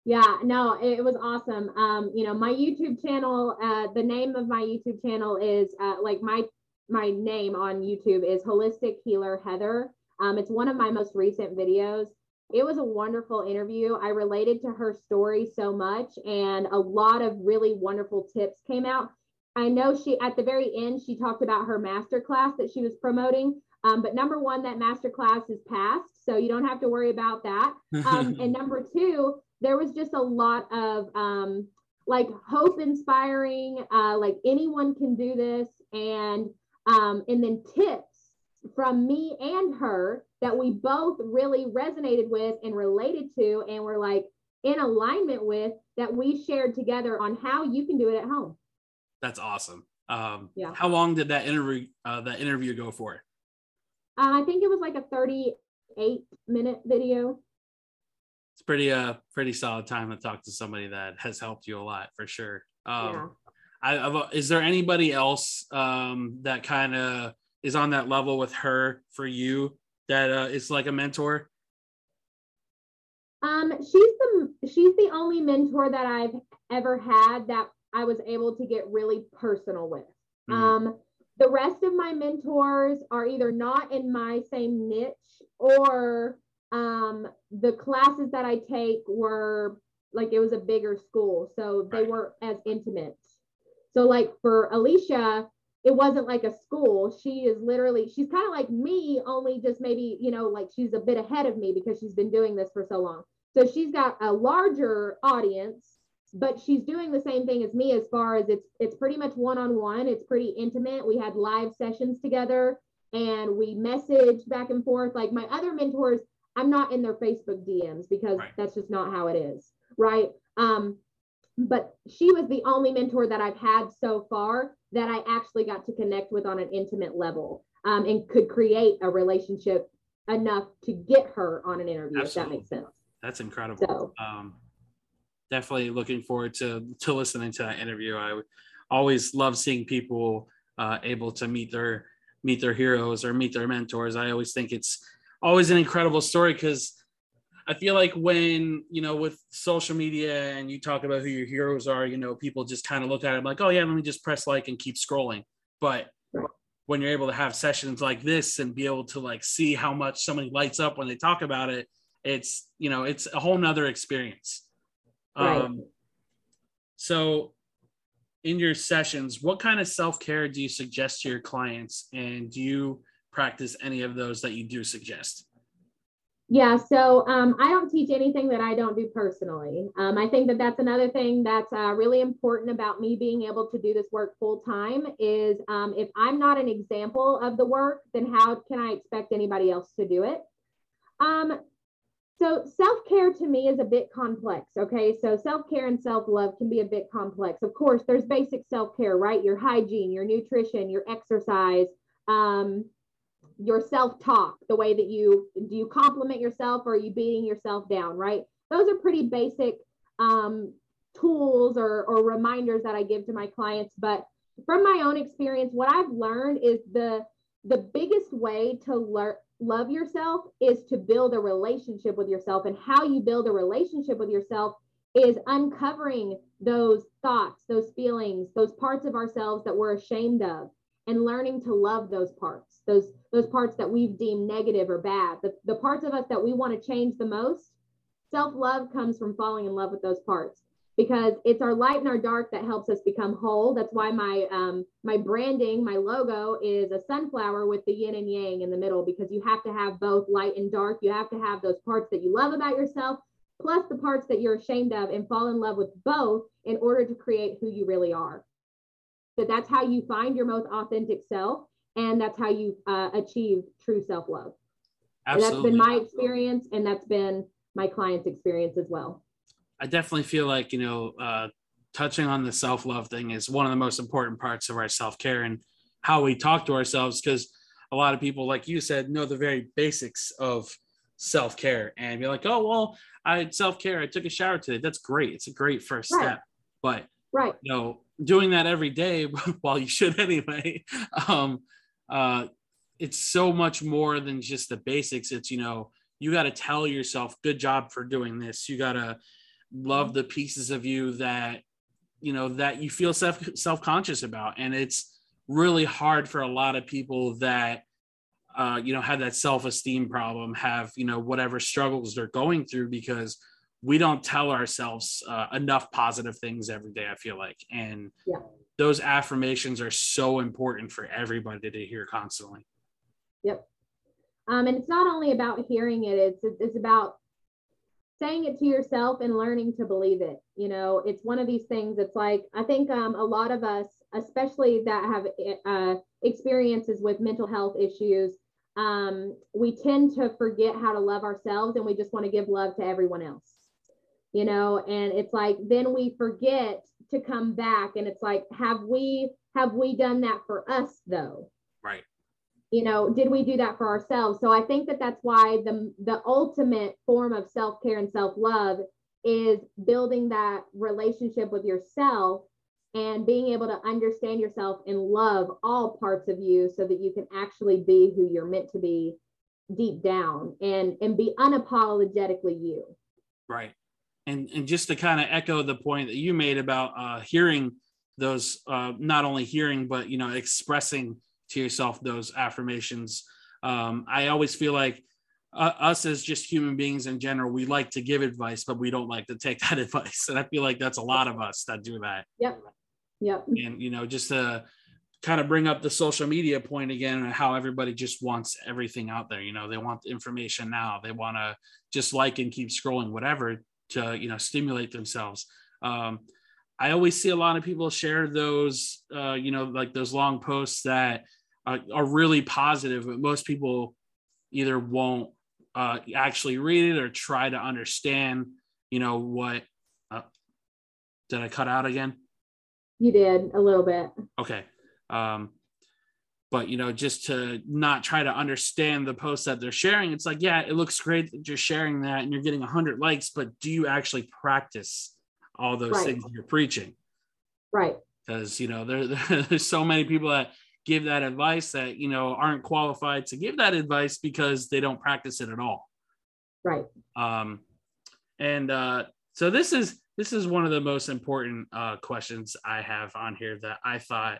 Yeah, no, it was awesome. Um, you know, my YouTube channel, uh, the name of my YouTube channel is uh, like my my name on YouTube is Holistic Healer Heather. Um, it's one of my most recent videos. It was a wonderful interview. I related to her story so much, and a lot of really wonderful tips came out. I know she at the very end she talked about her master class that she was promoting. Um, but number one, that master class is passed, so you don't have to worry about that. Um, and number two, there was just a lot of um, like hope inspiring, uh, like anyone can do this, and um, and then tips from me and her that we both really resonated with and related to, and were like in alignment with that we shared together on how you can do it at home. That's awesome. Um, yeah. How long did that interview uh, that interview go for? Uh, I think it was like a 38 minute video it's pretty uh pretty solid time to talk to somebody that has helped you a lot for sure. Um, yeah. I, I've, uh, is there anybody else um, that kind of is on that level with her for you that uh, is like a mentor? Um, she's the she's the only mentor that I've ever had that I was able to get really personal with. Mm-hmm. Um, the rest of my mentors are either not in my same niche or um, the classes that I take were like it was a bigger school, so they weren't as intimate. So like for Alicia, it wasn't like a school. She is literally she's kind of like me, only just maybe you know like she's a bit ahead of me because she's been doing this for so long. So she's got a larger audience, but she's doing the same thing as me as far as it's it's pretty much one on one. It's pretty intimate. We had live sessions together and we messaged back and forth. Like my other mentors, I'm not in their Facebook DMs because right. that's just not how it is, right? Um, but she was the only mentor that I've had so far that I actually got to connect with on an intimate level um, and could create a relationship enough to get her on an interview, Absolutely. if that makes sense. That's incredible. So, um, definitely looking forward to to listening to that interview. I always love seeing people uh, able to meet their meet their heroes or meet their mentors. I always think it's always an incredible story because I feel like when you know with social media and you talk about who your heroes are, you know, people just kind of look at it like, oh yeah, let me just press like and keep scrolling. But when you're able to have sessions like this and be able to like see how much somebody lights up when they talk about it, it's you know, it's a whole nother experience. Right. Um, so in your sessions, what kind of self-care do you suggest to your clients? And do you practice any of those that you do suggest? Yeah, so um, I don't teach anything that I don't do personally. Um, I think that that's another thing that's uh, really important about me being able to do this work full time is um, if I'm not an example of the work, then how can I expect anybody else to do it? Um, so self care to me is a bit complex. Okay, so self care and self love can be a bit complex. Of course, there's basic self care, right? Your hygiene, your nutrition, your exercise. Um, your self-talk, the way that you do you compliment yourself or are you beating yourself down, right? Those are pretty basic um, tools or, or reminders that I give to my clients. But from my own experience, what I've learned is the the biggest way to learn love yourself is to build a relationship with yourself. And how you build a relationship with yourself is uncovering those thoughts, those feelings, those parts of ourselves that we're ashamed of, and learning to love those parts those those parts that we've deemed negative or bad. The, the parts of us that we want to change the most self-love comes from falling in love with those parts because it's our light and our dark that helps us become whole. That's why my um my branding my logo is a sunflower with the yin and yang in the middle because you have to have both light and dark. You have to have those parts that you love about yourself plus the parts that you're ashamed of and fall in love with both in order to create who you really are so that's how you find your most authentic self and that's how you uh, achieve true self-love. Absolutely. that's been my experience and that's been my client's experience as well. I definitely feel like you know uh, touching on the self-love thing is one of the most important parts of our self-care and how we talk to ourselves because a lot of people like you said know the very basics of self-care and be like oh well i self-care i took a shower today. That's great. It's a great first right. step. But right. you know doing that every day while you should anyway um uh, it's so much more than just the basics. It's, you know, you got to tell yourself, good job for doing this. You got to love the pieces of you that, you know, that you feel self self conscious about. And it's really hard for a lot of people that, uh, you know, have that self esteem problem, have, you know, whatever struggles they're going through because we don't tell ourselves uh, enough positive things every day, I feel like. And, yeah those affirmations are so important for everybody to hear constantly. Yep. Um, and it's not only about hearing it, it's, it's about saying it to yourself and learning to believe it. You know, it's one of these things. It's like, I think um, a lot of us, especially that have uh, experiences with mental health issues, um, we tend to forget how to love ourselves and we just want to give love to everyone else. You know, and it's like then we forget to come back. And it's like have we have we done that for us though? Right. You know did we do that for ourselves? So i think that that's why the the ultimate form of self-care and self-love is building that relationship with yourself and being able to understand yourself and love all parts of you so that you can actually be who you're meant to be deep down and and be unapologetically you. Right and and just to kind of echo the point that you made about uh, hearing those uh, not only hearing but you know expressing to yourself those affirmations um, i always feel like uh, us as just human beings in general we like to give advice but we don't like to take that advice. And i feel like that's a lot of us that do that. Yep. Yep. And you know just to kind of bring up the social media point again and how everybody just wants everything out there. You know they want information now. They want to just like and keep scrolling whatever to you know stimulate themselves um, i always see a lot of people share those uh, you know like those long posts that uh, are really positive, but most people either won't uh, actually read it or try to understand, you know, what. Uh, did I cut out again? You did a little bit. Okay. Um, but you know, just to not try to understand the post that they're sharing, it's like, yeah, it looks great that you're sharing that and you're getting hundred likes, but do you actually practice all those right. things you're preaching? Right. Because you know, there, there's so many people that give that advice that you know aren't qualified to give that advice because they don't practice it at all right um and uh so this is this is one of the most important uh questions i have on here that i thought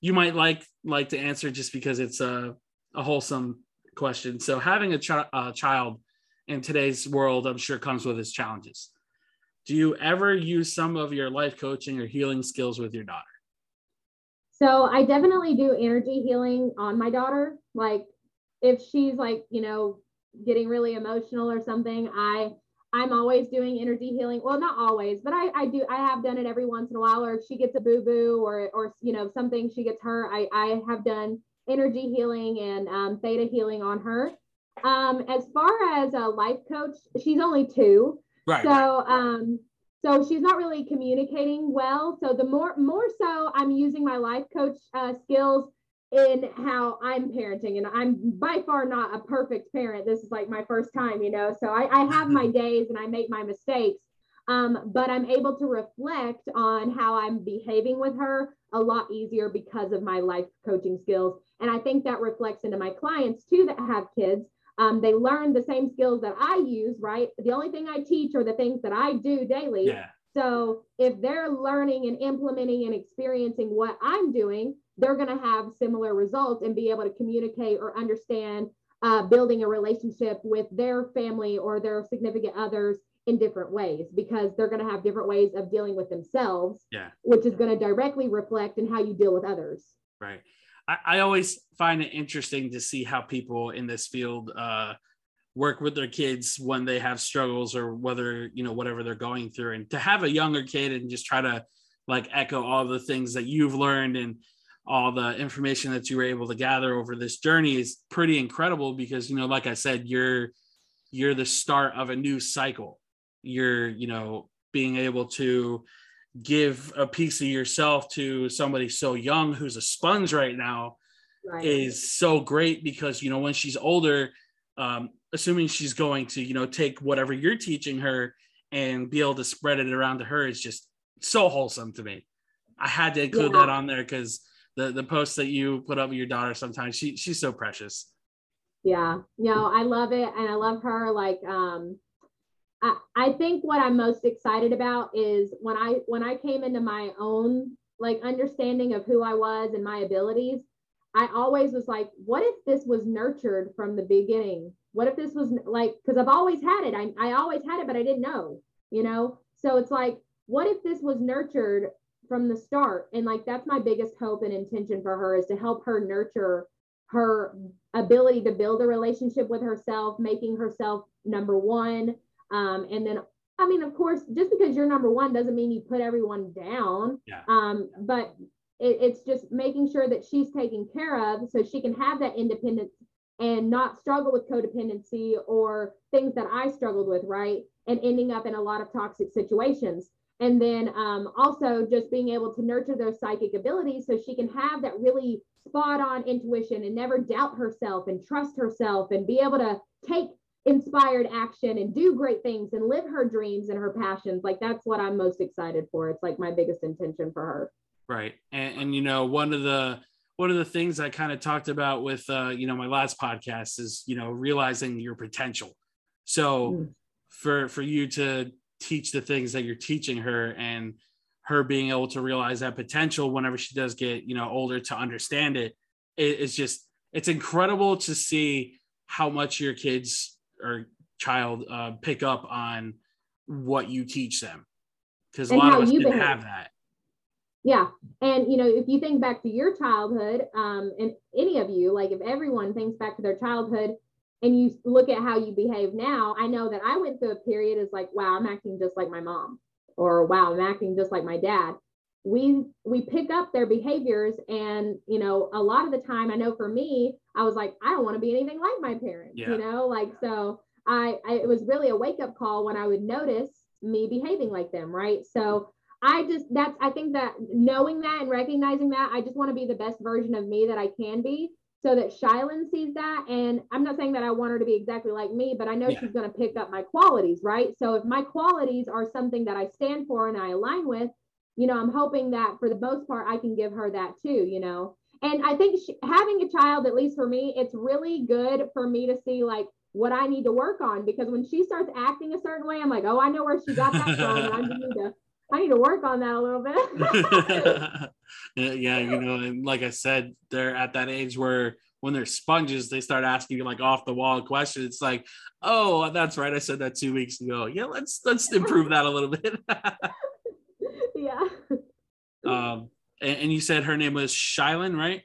you might like like to answer just because it's a, a wholesome question. So having a, ch- a child in today's world i'm sure comes with its challenges. Do you ever use some of your life coaching or healing skills with your daughter? So I definitely do energy healing on my daughter. Like if she's like, you know, getting really emotional or something, I I'm always doing energy healing. Well, not always, but I, I do I have done it every once in a while. Or if she gets a boo boo or or you know something she gets hurt, I I have done energy healing and um, theta healing on her. Um, as far as a life coach, she's only two. Right. So um, so she's not really communicating well so the more more so i'm using my life coach uh, skills in how i'm parenting and i'm by far not a perfect parent this is like my first time you know so i, I have my days and i make my mistakes um, but i'm able to reflect on how i'm behaving with her a lot easier because of my life coaching skills and i think that reflects into my clients too that have kids um, they learn the same skills that I use, right? The only thing I teach are the things that I do daily. Yeah. So if they're learning and implementing and experiencing what I'm doing, they're going to have similar results and be able to communicate or understand uh, building a relationship with their family or their significant others in different ways because they're going to have different ways of dealing with themselves, yeah. which is going to directly reflect in how you deal with others. Right. I, I always find it interesting to see how people in this field uh, work with their kids when they have struggles or whether you know whatever they're going through and to have a younger kid and just try to like echo all the things that you've learned and all the information that you were able to gather over this journey is pretty incredible because you know like i said you're you're the start of a new cycle you're you know being able to give a piece of yourself to somebody so young who's a sponge right now right. is so great because you know when she's older um, assuming she's going to you know take whatever you're teaching her and be able to spread it around to her is just so wholesome to me i had to include yeah. that on there because the the post that you put up with your daughter sometimes she she's so precious yeah no i love it and i love her like um I, I think what I'm most excited about is when I when I came into my own like understanding of who I was and my abilities, I always was like, what if this was nurtured from the beginning? What if this was like because I've always had it. I, I always had it, but I didn't know, you know? So it's like, what if this was nurtured from the start? And like that's my biggest hope and intention for her is to help her nurture her ability to build a relationship with herself, making herself number one, um, and then, I mean, of course, just because you're number one doesn't mean you put everyone down. Yeah. Um, but it, it's just making sure that she's taken care of so she can have that independence and not struggle with codependency or things that I struggled with, right? And ending up in a lot of toxic situations. And then um, also just being able to nurture those psychic abilities so she can have that really spot on intuition and never doubt herself and trust herself and be able to take inspired action and do great things and live her dreams and her passions. Like that's what i'm most excited for. It's like my biggest intention for her. Right. And, and you know one of the one of the things i kind of talked about with uh you know my last podcast is you know realizing your potential. So mm. for for you to teach the things that you're teaching her and her being able to realize that potential whenever she does get you know older to understand it, it it's just it's incredible to see how much your kids or child uh, pick up on what you teach them. Because a lot of us didn't behave. have that. Yeah. And you know if you think back to your childhood um, and any of you like if everyone thinks back to their childhood and you look at how you behave now i know that i went through a period as like wow i'm acting just like my mom or wow i'm acting just like my dad. We we pick up their behaviors and you know a lot of the time i know for me i was like i don't want to be anything like my parents yeah. you know? Like so I, I it was really a wake up call when i would notice me behaving like them right? So i just that's i think that knowing that and recognizing that i just want to be the best version of me that i can be so that Shylin sees that. And I'm not saying that I want her to be exactly like me, but I know yeah. she's going to pick up my qualities, right? So if my qualities are something that I stand for and I align with, you know, I'm hoping that for the most part, I can give her that too, you know. And I think she, having a child, at least for me, it's really good for me to see like what I need to work on because when she starts acting a certain way, I'm like, oh, I know where she got that from. I need to, I need to work on that a little bit. yeah, you know, and like I said, they're at that age where when they're sponges, they start asking you like off the wall questions. It's like, oh, that's right, I said that two weeks ago. Yeah, let's let's improve that a little bit yeah. Um, and, and, you said her name was Shylin, right?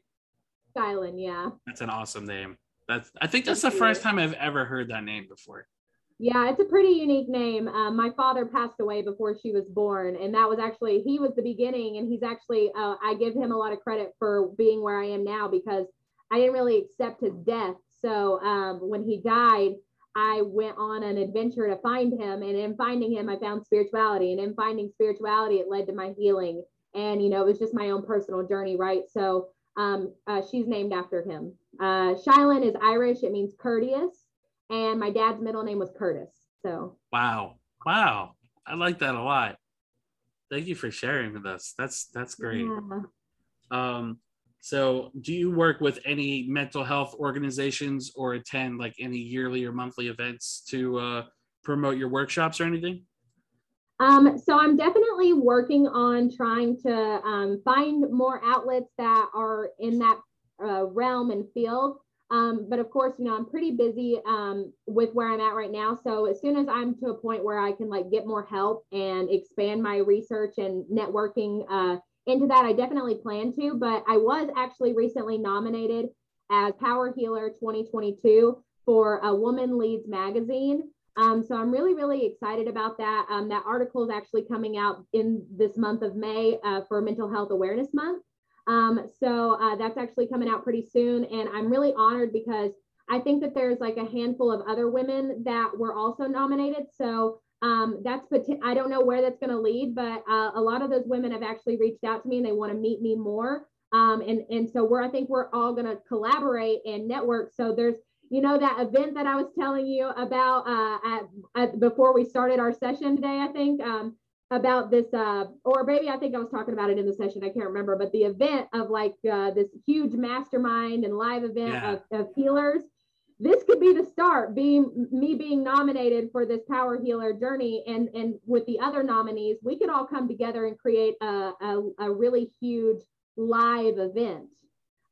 Shylin, yeah. That's an awesome name. That's I think that's the first time I've ever heard that name before. Yeah, it's a pretty unique name. Uh, my father passed away before she was born, and that was actually he was the beginning, and he's actually uh, I give him a lot of credit for being where I am now because I didn't really accept his death. So um, when he died, I went on an adventure to find him. And in finding him, I found spirituality. And in finding spirituality, it led to my healing. And, you know, it was just my own personal journey, right? So um, uh, she's named after him. Uh, Shylin is Irish, it means courteous. And my dad's middle name was Curtis. So, wow. Wow. I like that a lot. Thank you for sharing with us. That's that's great. Yeah. Um, so, do you work with any mental health organizations or attend like any yearly or monthly events to uh, promote your workshops or anything? Um, so, I'm definitely working on trying to um, find more outlets that are in that uh, realm and field. Um, but of course, you know, I'm pretty busy um, with where I'm at right now. So as soon as I'm to a point where I can like get more help and expand my research and networking uh, into that. I definitely plan to, but I was actually recently nominated as Power Healer 2022 for a Woman Leads magazine. Um, so I'm really, really excited about that. Um, that article is actually coming out in this month of May uh, for Mental Health Awareness Month. Um, so uh, that's actually coming out pretty soon. And I'm really honored because I think that there's like a handful of other women that were also nominated. So um, that's I don't know where that's going to lead, but uh, a lot of those women have actually reached out to me and they want to meet me more. Um, and and so we're I think we're all going to collaborate and network. So there's you know that event that I was telling you about uh, at, at before we started our session today. I think um, about this, uh, or maybe I think I was talking about it in the session. I can't remember, but the event of like uh, this huge mastermind and live event yeah. of, of healers this could be the start being me being nominated for this power healer journey and and with the other nominees we could all come together and create a, a, a really huge live event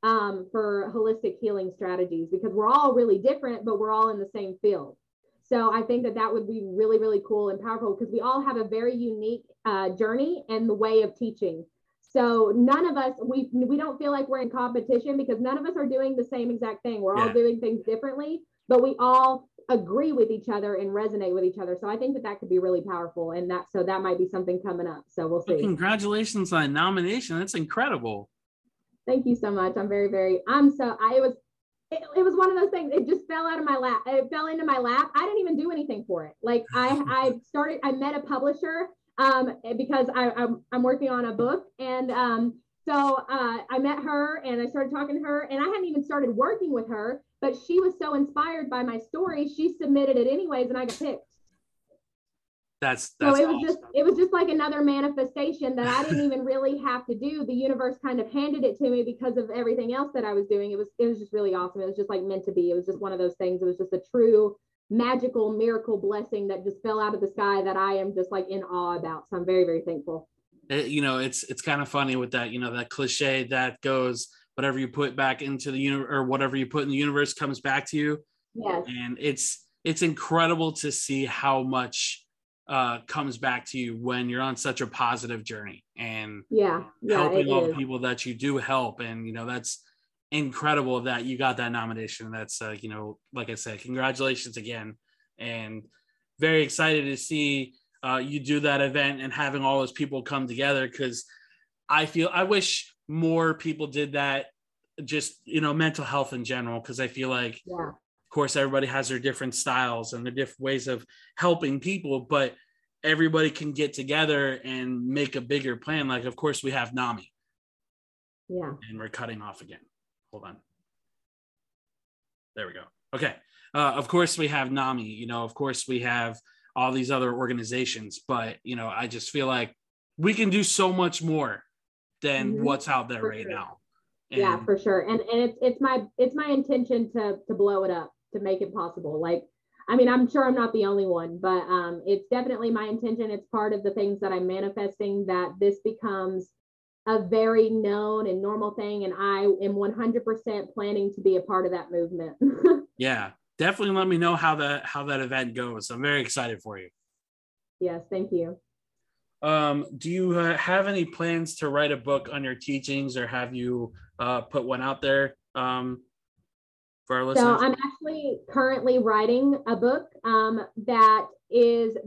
um, for holistic healing strategies because we're all really different but we're all in the same field so i think that that would be really really cool and powerful because we all have a very unique uh, journey and the way of teaching so none of us we we don't feel like we're in competition because none of us are doing the same exact thing. We're yeah. all doing things differently, but we all agree with each other and resonate with each other. So I think that that could be really powerful, and that so that might be something coming up. So we'll see. Well, congratulations on nomination. That's incredible. Thank you so much. I'm very very. I'm so I was. It, it was one of those things. It just fell out of my lap. It fell into my lap. I didn't even do anything for it. Like I I started. I met a publisher um, because I, I'm, I'm working on a book. And um, so uh, I met her and I started talking to her, and I hadn't even started working with her, but she was so inspired by my story, she submitted it anyways, and I got picked. That's, that's so it was awesome. just it was just like another manifestation that I didn't even really have to do. The universe kind of handed it to me because of everything else that I was doing. It was it was just really awesome. It was just like meant to be. It was just one of those things. It was just a true magical miracle blessing that just fell out of the sky that I am just like in awe about. So I'm very, very thankful. It, you know, it's it's kind of funny with that, you know, that cliche that goes whatever you put back into the universe or whatever you put in the universe comes back to you. Yes. And it's it's incredible to see how much uh comes back to you when you're on such a positive journey and yeah, yeah helping all the people that you do help and you know that's incredible that you got that nomination. That's uh, you know, like I said, congratulations again, and very excited to see uh, you do that event and having all those people come together because I feel I wish more people did that. Just you know, mental health in general, because I feel like, yeah. Of course, everybody has their different styles and their different ways of helping people, but everybody can get together and make a bigger plan. Like, of course, we have NAMI. Yeah. And we're cutting off again. Hold on. There we go. Okay. Uh, of course, we have NAMI. You know, of course, we have all these other organizations, but you know, I just feel like we can do so much more than mm-hmm. what's out there for right sure. now. And, yeah, for sure. And and it's it's my it's my intention to to blow it up to make it possible. Like I mean, I'm sure I'm not the only one, but um, it's definitely my intention. It's part of the things that I'm manifesting that this becomes a very known and normal thing. And I am 100% planning to be a part of that movement. yeah, definitely let me know how that how that event goes. I'm very excited for you. Yes, thank you. Um, do you uh, have any plans to write a book on your teachings, or have you uh, put one out there um, for our listeners? So I'm actually currently writing a book um, that is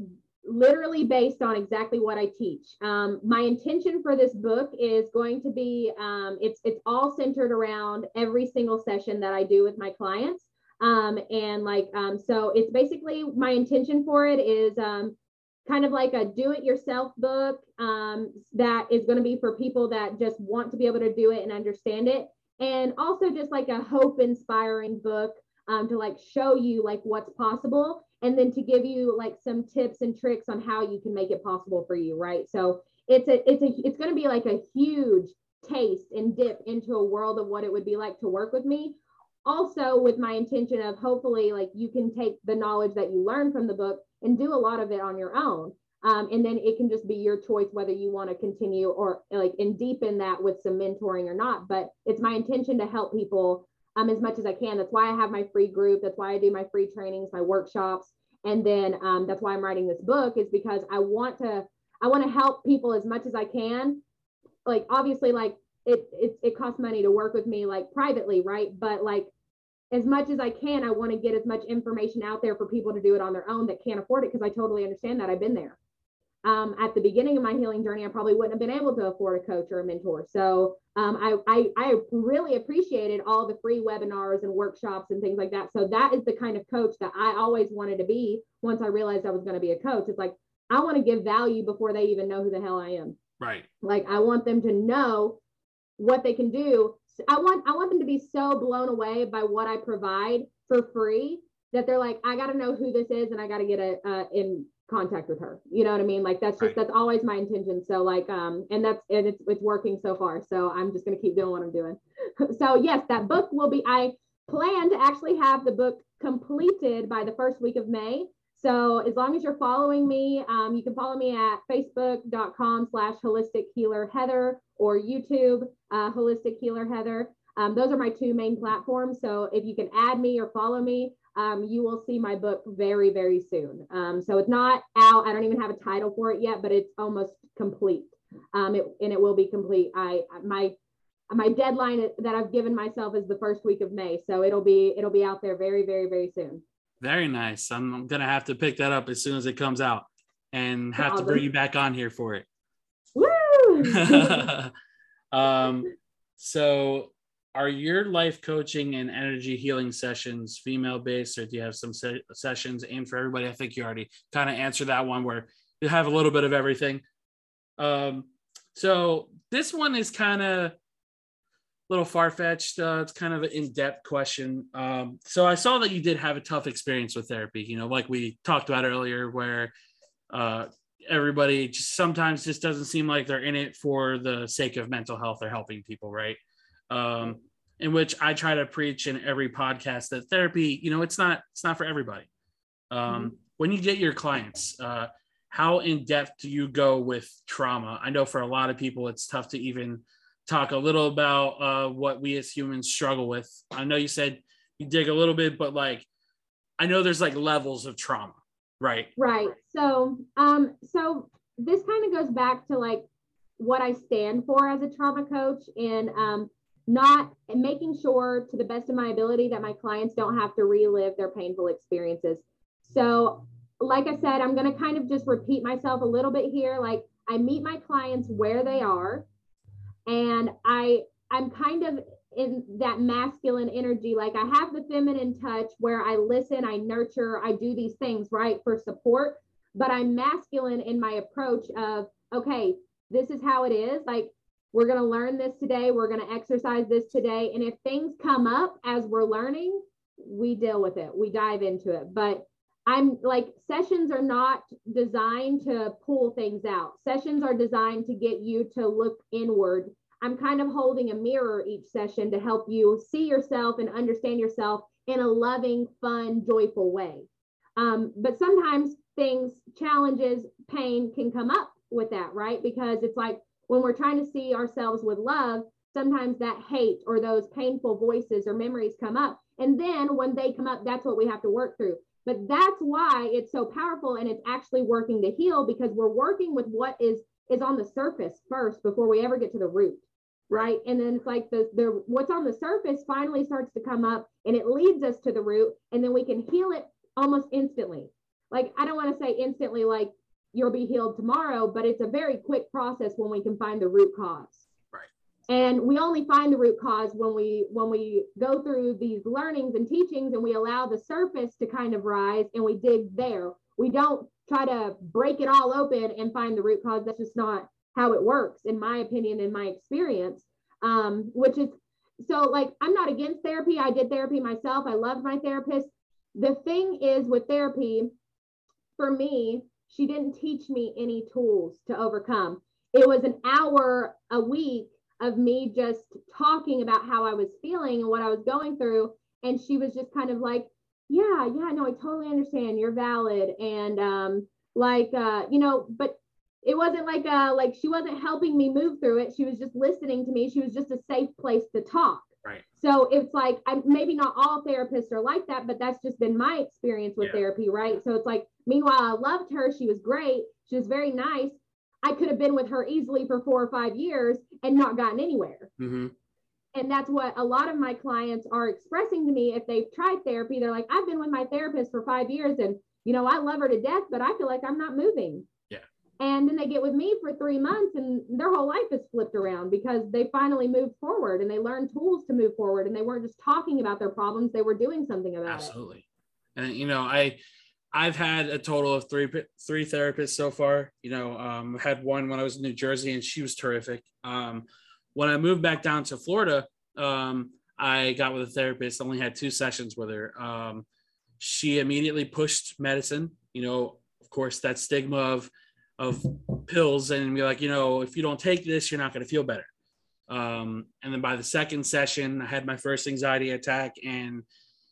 literally based on exactly what I teach. Um, my intention for this book is going to be um, it's it's all centered around every single session that I do with my clients. Um, and like um, so it's basically my intention for it is um, kind of like a do-it-yourself book um, that is going to be for people that just want to be able to do it and understand it, and also just like a hope-inspiring book um, to like show you like what's possible and then to give you like some tips and tricks on how you can make it possible for you right? So it's a it's a it's going to be like a huge taste and dip into a world of what it would be like to work with me. Also with my intention of hopefully like you can take the knowledge that you learn from the book and do a lot of it on your own um, and then it can just be your choice whether you want to continue or like and deepen that with some mentoring or not but it's my intention to help people um, as much as I can. That's why I have my free group. That's why I do my free trainings, my workshops. And then um, that's why I'm writing this book is because I want to, I want to help people as much as I can. Like obviously like it, it, it costs money to work with me like privately, right? But like as much as I can, I want to get as much information out there for people to do it on their own that can't afford it. Cause I totally understand that I've been there um, at the beginning of my healing journey, I probably wouldn't have been able to afford a coach or a mentor. So um, I, I, I really appreciated all the free webinars and workshops and things like that. So that is the kind of coach that I always wanted to be. Once I realized I was going to be a coach, it's like I want to give value before they even know who the hell I am. Right. Like I want them to know what they can do. I want I want them to be so blown away by what I provide for free that they're like, I got to know who this is and I got to get a uh, in contact with her. You know what I mean? Like that's just right. that's always my intention. So like um and that's and it's it's working so far. So I'm just gonna keep doing what I'm doing. so yes, that book will be I plan to actually have the book completed by the first week of May. So as long as you're following me, um, you can follow me at facebook.com slash holistic healer Heather or YouTube uh, holistic healer Heather. Um, those are my two main platforms. So if you can add me or follow me, um, you will see my book very, very soon. Um, so it's not out. I don't even have a title for it yet, but it's almost complete. Um, it, and it will be complete. I my my deadline that I've given myself is the first week of May, so it'll be it'll be out there very, very, very soon. Very nice. I'm gonna have to pick that up as soon as it comes out, and have to bring you back on here for it. Woo! um, so are your life coaching and energy healing sessions female based or do you have some se- sessions? Aimed for everybody i think you already kind of answered that one where you have a little bit of everything. Um, so this one is kind of a little far-fetched uh, it's kind of an in-depth question. Um, so i saw that you did have a tough experience with therapy you know like we talked about earlier where uh, everybody just sometimes just doesn't seem like they're in it for the sake of mental health or helping people right? Um, in which I try to preach in every podcast that therapy, you know, it's not it's not for everybody. Um, mm-hmm. When you get your clients, uh, how in depth do you go with trauma? I know for a lot of people, it's tough to even talk a little about uh, what we as humans struggle with. I know you said you dig a little bit, but like I know there's like levels of trauma, right? Right. So, um, so this kind of goes back to like what I stand for as a trauma coach, and um, not making sure to the best of my ability that my clients don't have to relive their painful experiences. So, like I said, I'm going to kind of just repeat myself a little bit here. Like, I meet my clients where they are. and I I'm kind of in that masculine energy. Like I have the feminine touch where I listen, I nurture, I do these things right for support, but I'm masculine in my approach of okay, this is how it is. Like we're going to learn this today, we're going to exercise this today, and if things come up as we're learning, we deal with it. We dive into it. But I'm like sessions are not designed to pull things out. Sessions are designed to get you to look inward. I'm kind of holding a mirror each session to help you see yourself and understand yourself in a loving, fun, joyful way. Um, but sometimes things, challenges, pain can come up with that, right? Because it's like when we're trying to see ourselves with love, sometimes that hate or those painful voices or memories come up. And then when they come up, that's what we have to work through. But that's why it's so powerful and it's actually working to heal because we're working with what is is on the surface first before we ever get to the root. Right. And then it's like the the what's on the surface finally starts to come up and it leads us to the root and then we can heal it almost instantly. Like I don't want to say instantly like you'll be healed tomorrow, but it's a very quick process when we can find the root cause. And we only find the root cause when we when we go through these learnings and teachings and we allow the surface to kind of rise and we dig there. We don't try to break it all open and find the root cause. That's just not how it works in my opinion in my experience. Um, which is so like i'm not against therapy. I did therapy myself. I loved my therapist. The thing is with therapy for me she didn't teach me any tools to overcome it was an hour a week of me just talking about how I was feeling and what I was going through. And she was just kind of like, yeah, yeah, no, I totally understand. You're valid. And um, like, uh, you know, but it wasn't like uh like she wasn't helping me move through it. She was just listening to me. She was just a safe place to talk. Right. So it's like I'm maybe not all therapists are like that, but that's just been my experience with yeah. therapy, right? So it's like meanwhile I loved her. She was great. She was very nice. I could have been with her easily for four or five years and not gotten anywhere. Mm-hmm. And that's what a lot of my clients are expressing to me if they've tried therapy. They're like, I've been with my therapist for five years and, you know, I love her to death, but I feel like I'm not moving. And then they get with me for three months and their whole life is flipped around because they finally moved forward and they learned tools to move forward and they weren't just talking about their problems, they were doing something about Absolutely. it. Absolutely. And, you know, I, I've had a total of three three therapists so far. You know, um, had one when I was in New Jersey, and she was terrific. Um, when I moved back down to Florida, um, I got with a therapist. Only had two sessions with her. Um, she immediately pushed medicine. You know, of course, that stigma of of pills, and be like, you know, if you don't take this, you're not going to feel better. Um, and then by the second session, I had my first anxiety attack, and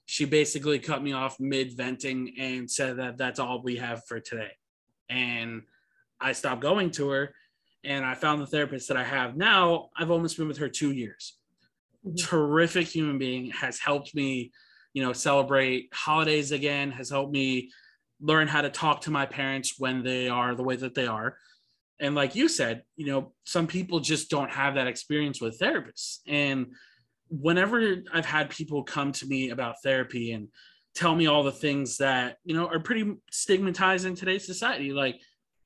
she basically cut me off mid venting and said that that's all we have for today. And I stopped going to her and I found the therapist that I have now. I've almost been with her two years. Mm-hmm. Terrific human being has helped me, you know, celebrate holidays again, has helped me learn how to talk to my parents when they are the way that they are. And like you said, you know, some people just don't have that experience with therapists. And whenever I've had people come to me about therapy and tell me all the things that, you know, are pretty stigmatized in today's society, like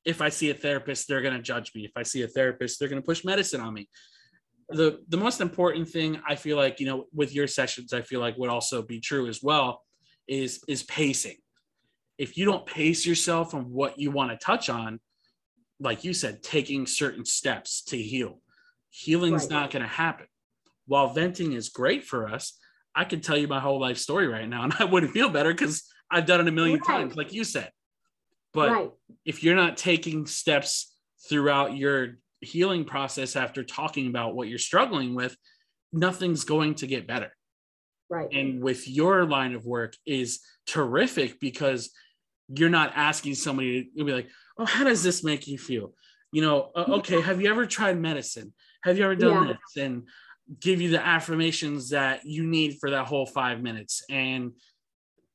if I see a therapist, they're going to judge me. If I see a therapist, they're going to push medicine on me. The the most important thing I feel like, you know, with your sessions, I feel like would also be true as well is is pacing. If you don't pace yourself on what you want to touch on, like you said, taking certain steps to heal, healing's right. not going to happen while venting is great for us, I could tell you my whole life story right now and I wouldn't feel better because I've done it a million right. times, like you said. But right. if you're not taking steps throughout your healing process after talking about what you're struggling with, nothing's going to get better. Right. And with your line of work is terrific because you're not asking somebody to be like, "Oh, how does this make you feel?" You know, uh, okay, have you ever tried medicine? Have you ever done yeah. this? And give you the affirmations that you need for that whole five minutes. And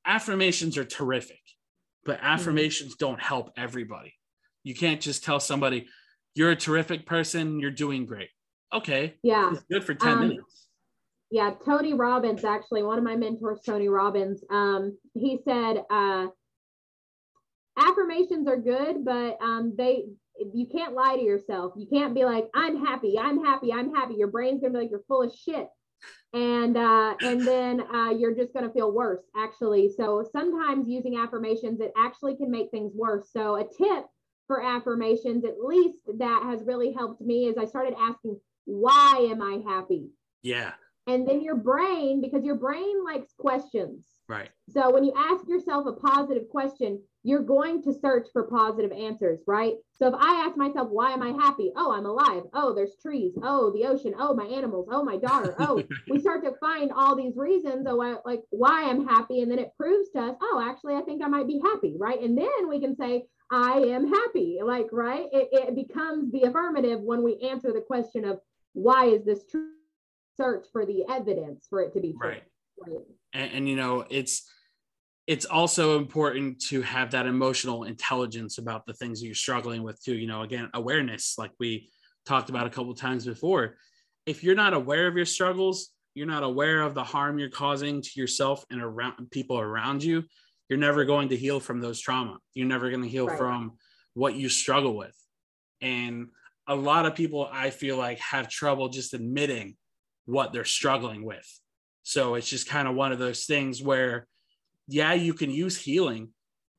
affirmations are terrific, but affirmations mm-hmm. don't help everybody. You can't just tell somebody, you're a terrific person, you're doing great. Okay. Yeah. It's good for 10 um, minutes. Yeah. Tony Robbins, actually, one of my mentors, Tony Robbins, um, he said, uh, affirmations are good, but um, they you can't lie to yourself. You can't be like, I'm happy, I'm happy, I'm happy. Your brain's gonna be like, you're full of shit. And uh, and then uh, you're just gonna feel worse, actually. So sometimes using affirmations, it actually can make things worse. So a tip for affirmations, at least that has really helped me, is I started asking, why am I happy? Yeah. And then your brain, because your brain likes questions. Right. So when you ask yourself a positive question, you're going to search for positive answers, right? So if I ask myself, why am I happy? Oh, I'm alive. Oh, there's trees. Oh, the ocean. Oh, my animals. Oh, my daughter. Oh, we start to find all these reasons, oh, like why I'm happy. And then it proves to us, oh, actually, I think I might be happy, right? And then we can say, I am happy. Like, right? It, it becomes the affirmative when we answer the question of why is this true? Search for the evidence for it to be true. Right. right. And, and you know, it's it's also important to have that emotional intelligence about the things that you're struggling with too. You know, again, awareness, like we talked about a couple times before. If you're not aware of your struggles, you're not aware of the harm you're causing to yourself and around people around you, you're never going to heal from those trauma. You're never going to heal right. from what you struggle with. And a lot of people I feel like have trouble just admitting what they're struggling with. So it's just kind of one of those things where yeah, you can use healing,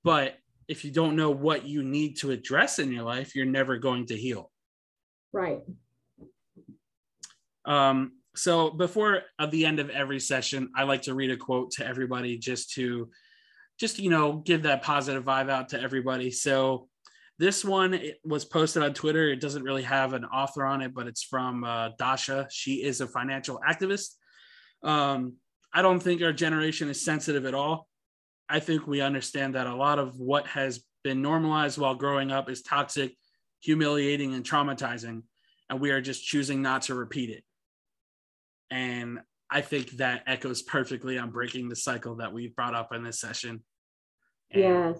but if you don't know what you need to address in your life, you're never going to heal. Right. Um, so before at the end of every session, I like to read a quote to everybody just to just you know give that positive vibe out to everybody. So this one was posted on Twitter. It doesn't really have an author on it, but it's from uh, Dasha. She is a financial activist. Um, I don't think our generation is sensitive at all. I think we understand that a lot of what has been normalized while growing up is toxic, humiliating, and traumatizing, and we are just choosing not to repeat it. And I think that echoes perfectly on breaking the cycle that we've brought up in this session. And, yes.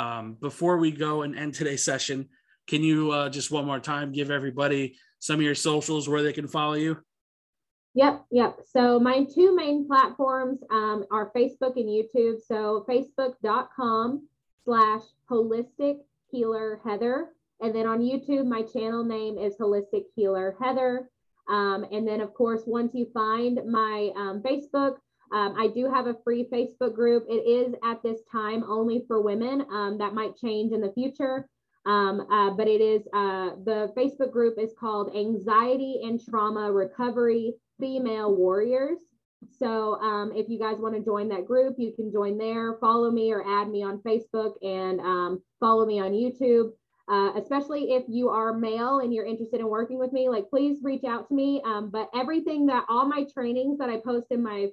Um, before we go and end today's session, can you uh, just one more time give everybody some of your socials where they can follow you? Yep, yep. So my two main platforms um, are Facebook and YouTube. So facebook.com slash holistic healer Heather. And then on YouTube, my channel name is Holistic Healer Heather. Um, and then, of course, once you find my um, Facebook, um, I do have a free Facebook group. It is at this time only for women. Um, that might change in the future. Um, uh, but it is uh, the Facebook group is called Anxiety and Trauma Recovery female warriors. So um, if you guys want to join that group, you can join there, follow me or add me on Facebook and um, follow me on YouTube. Uh, especially if you are male and you're interested in working with me, like please reach out to me. Um, but everything that all my trainings that I post in my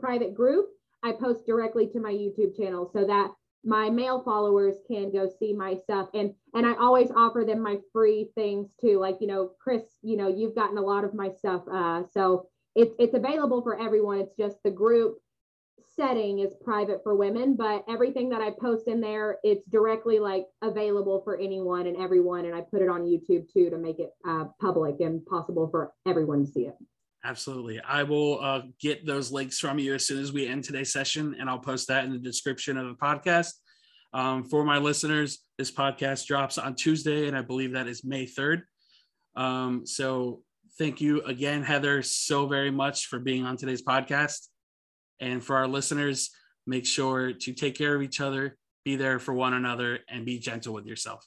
private group, I post directly to my YouTube channel so that my male followers can go see my stuff. And and i always offer them my free things too. Like you know chris you know you've gotten a lot of my stuff uh so it's it's available for everyone. It's just the group setting is private for women but everything that i post in there it's directly like available for anyone and everyone. And i put it on youtube too to make it uh, public and possible for everyone to see it Absolutely. I will uh, get those links from you as soon as we end today's session, and I'll post that in the description of the podcast. Um, for my listeners, this podcast drops on Tuesday, and I believe that is May 3rd. Um, so thank you again, Heather, so very much for being on today's podcast. And for our listeners, make sure to take care of each other, be there for one another, and be gentle with yourself.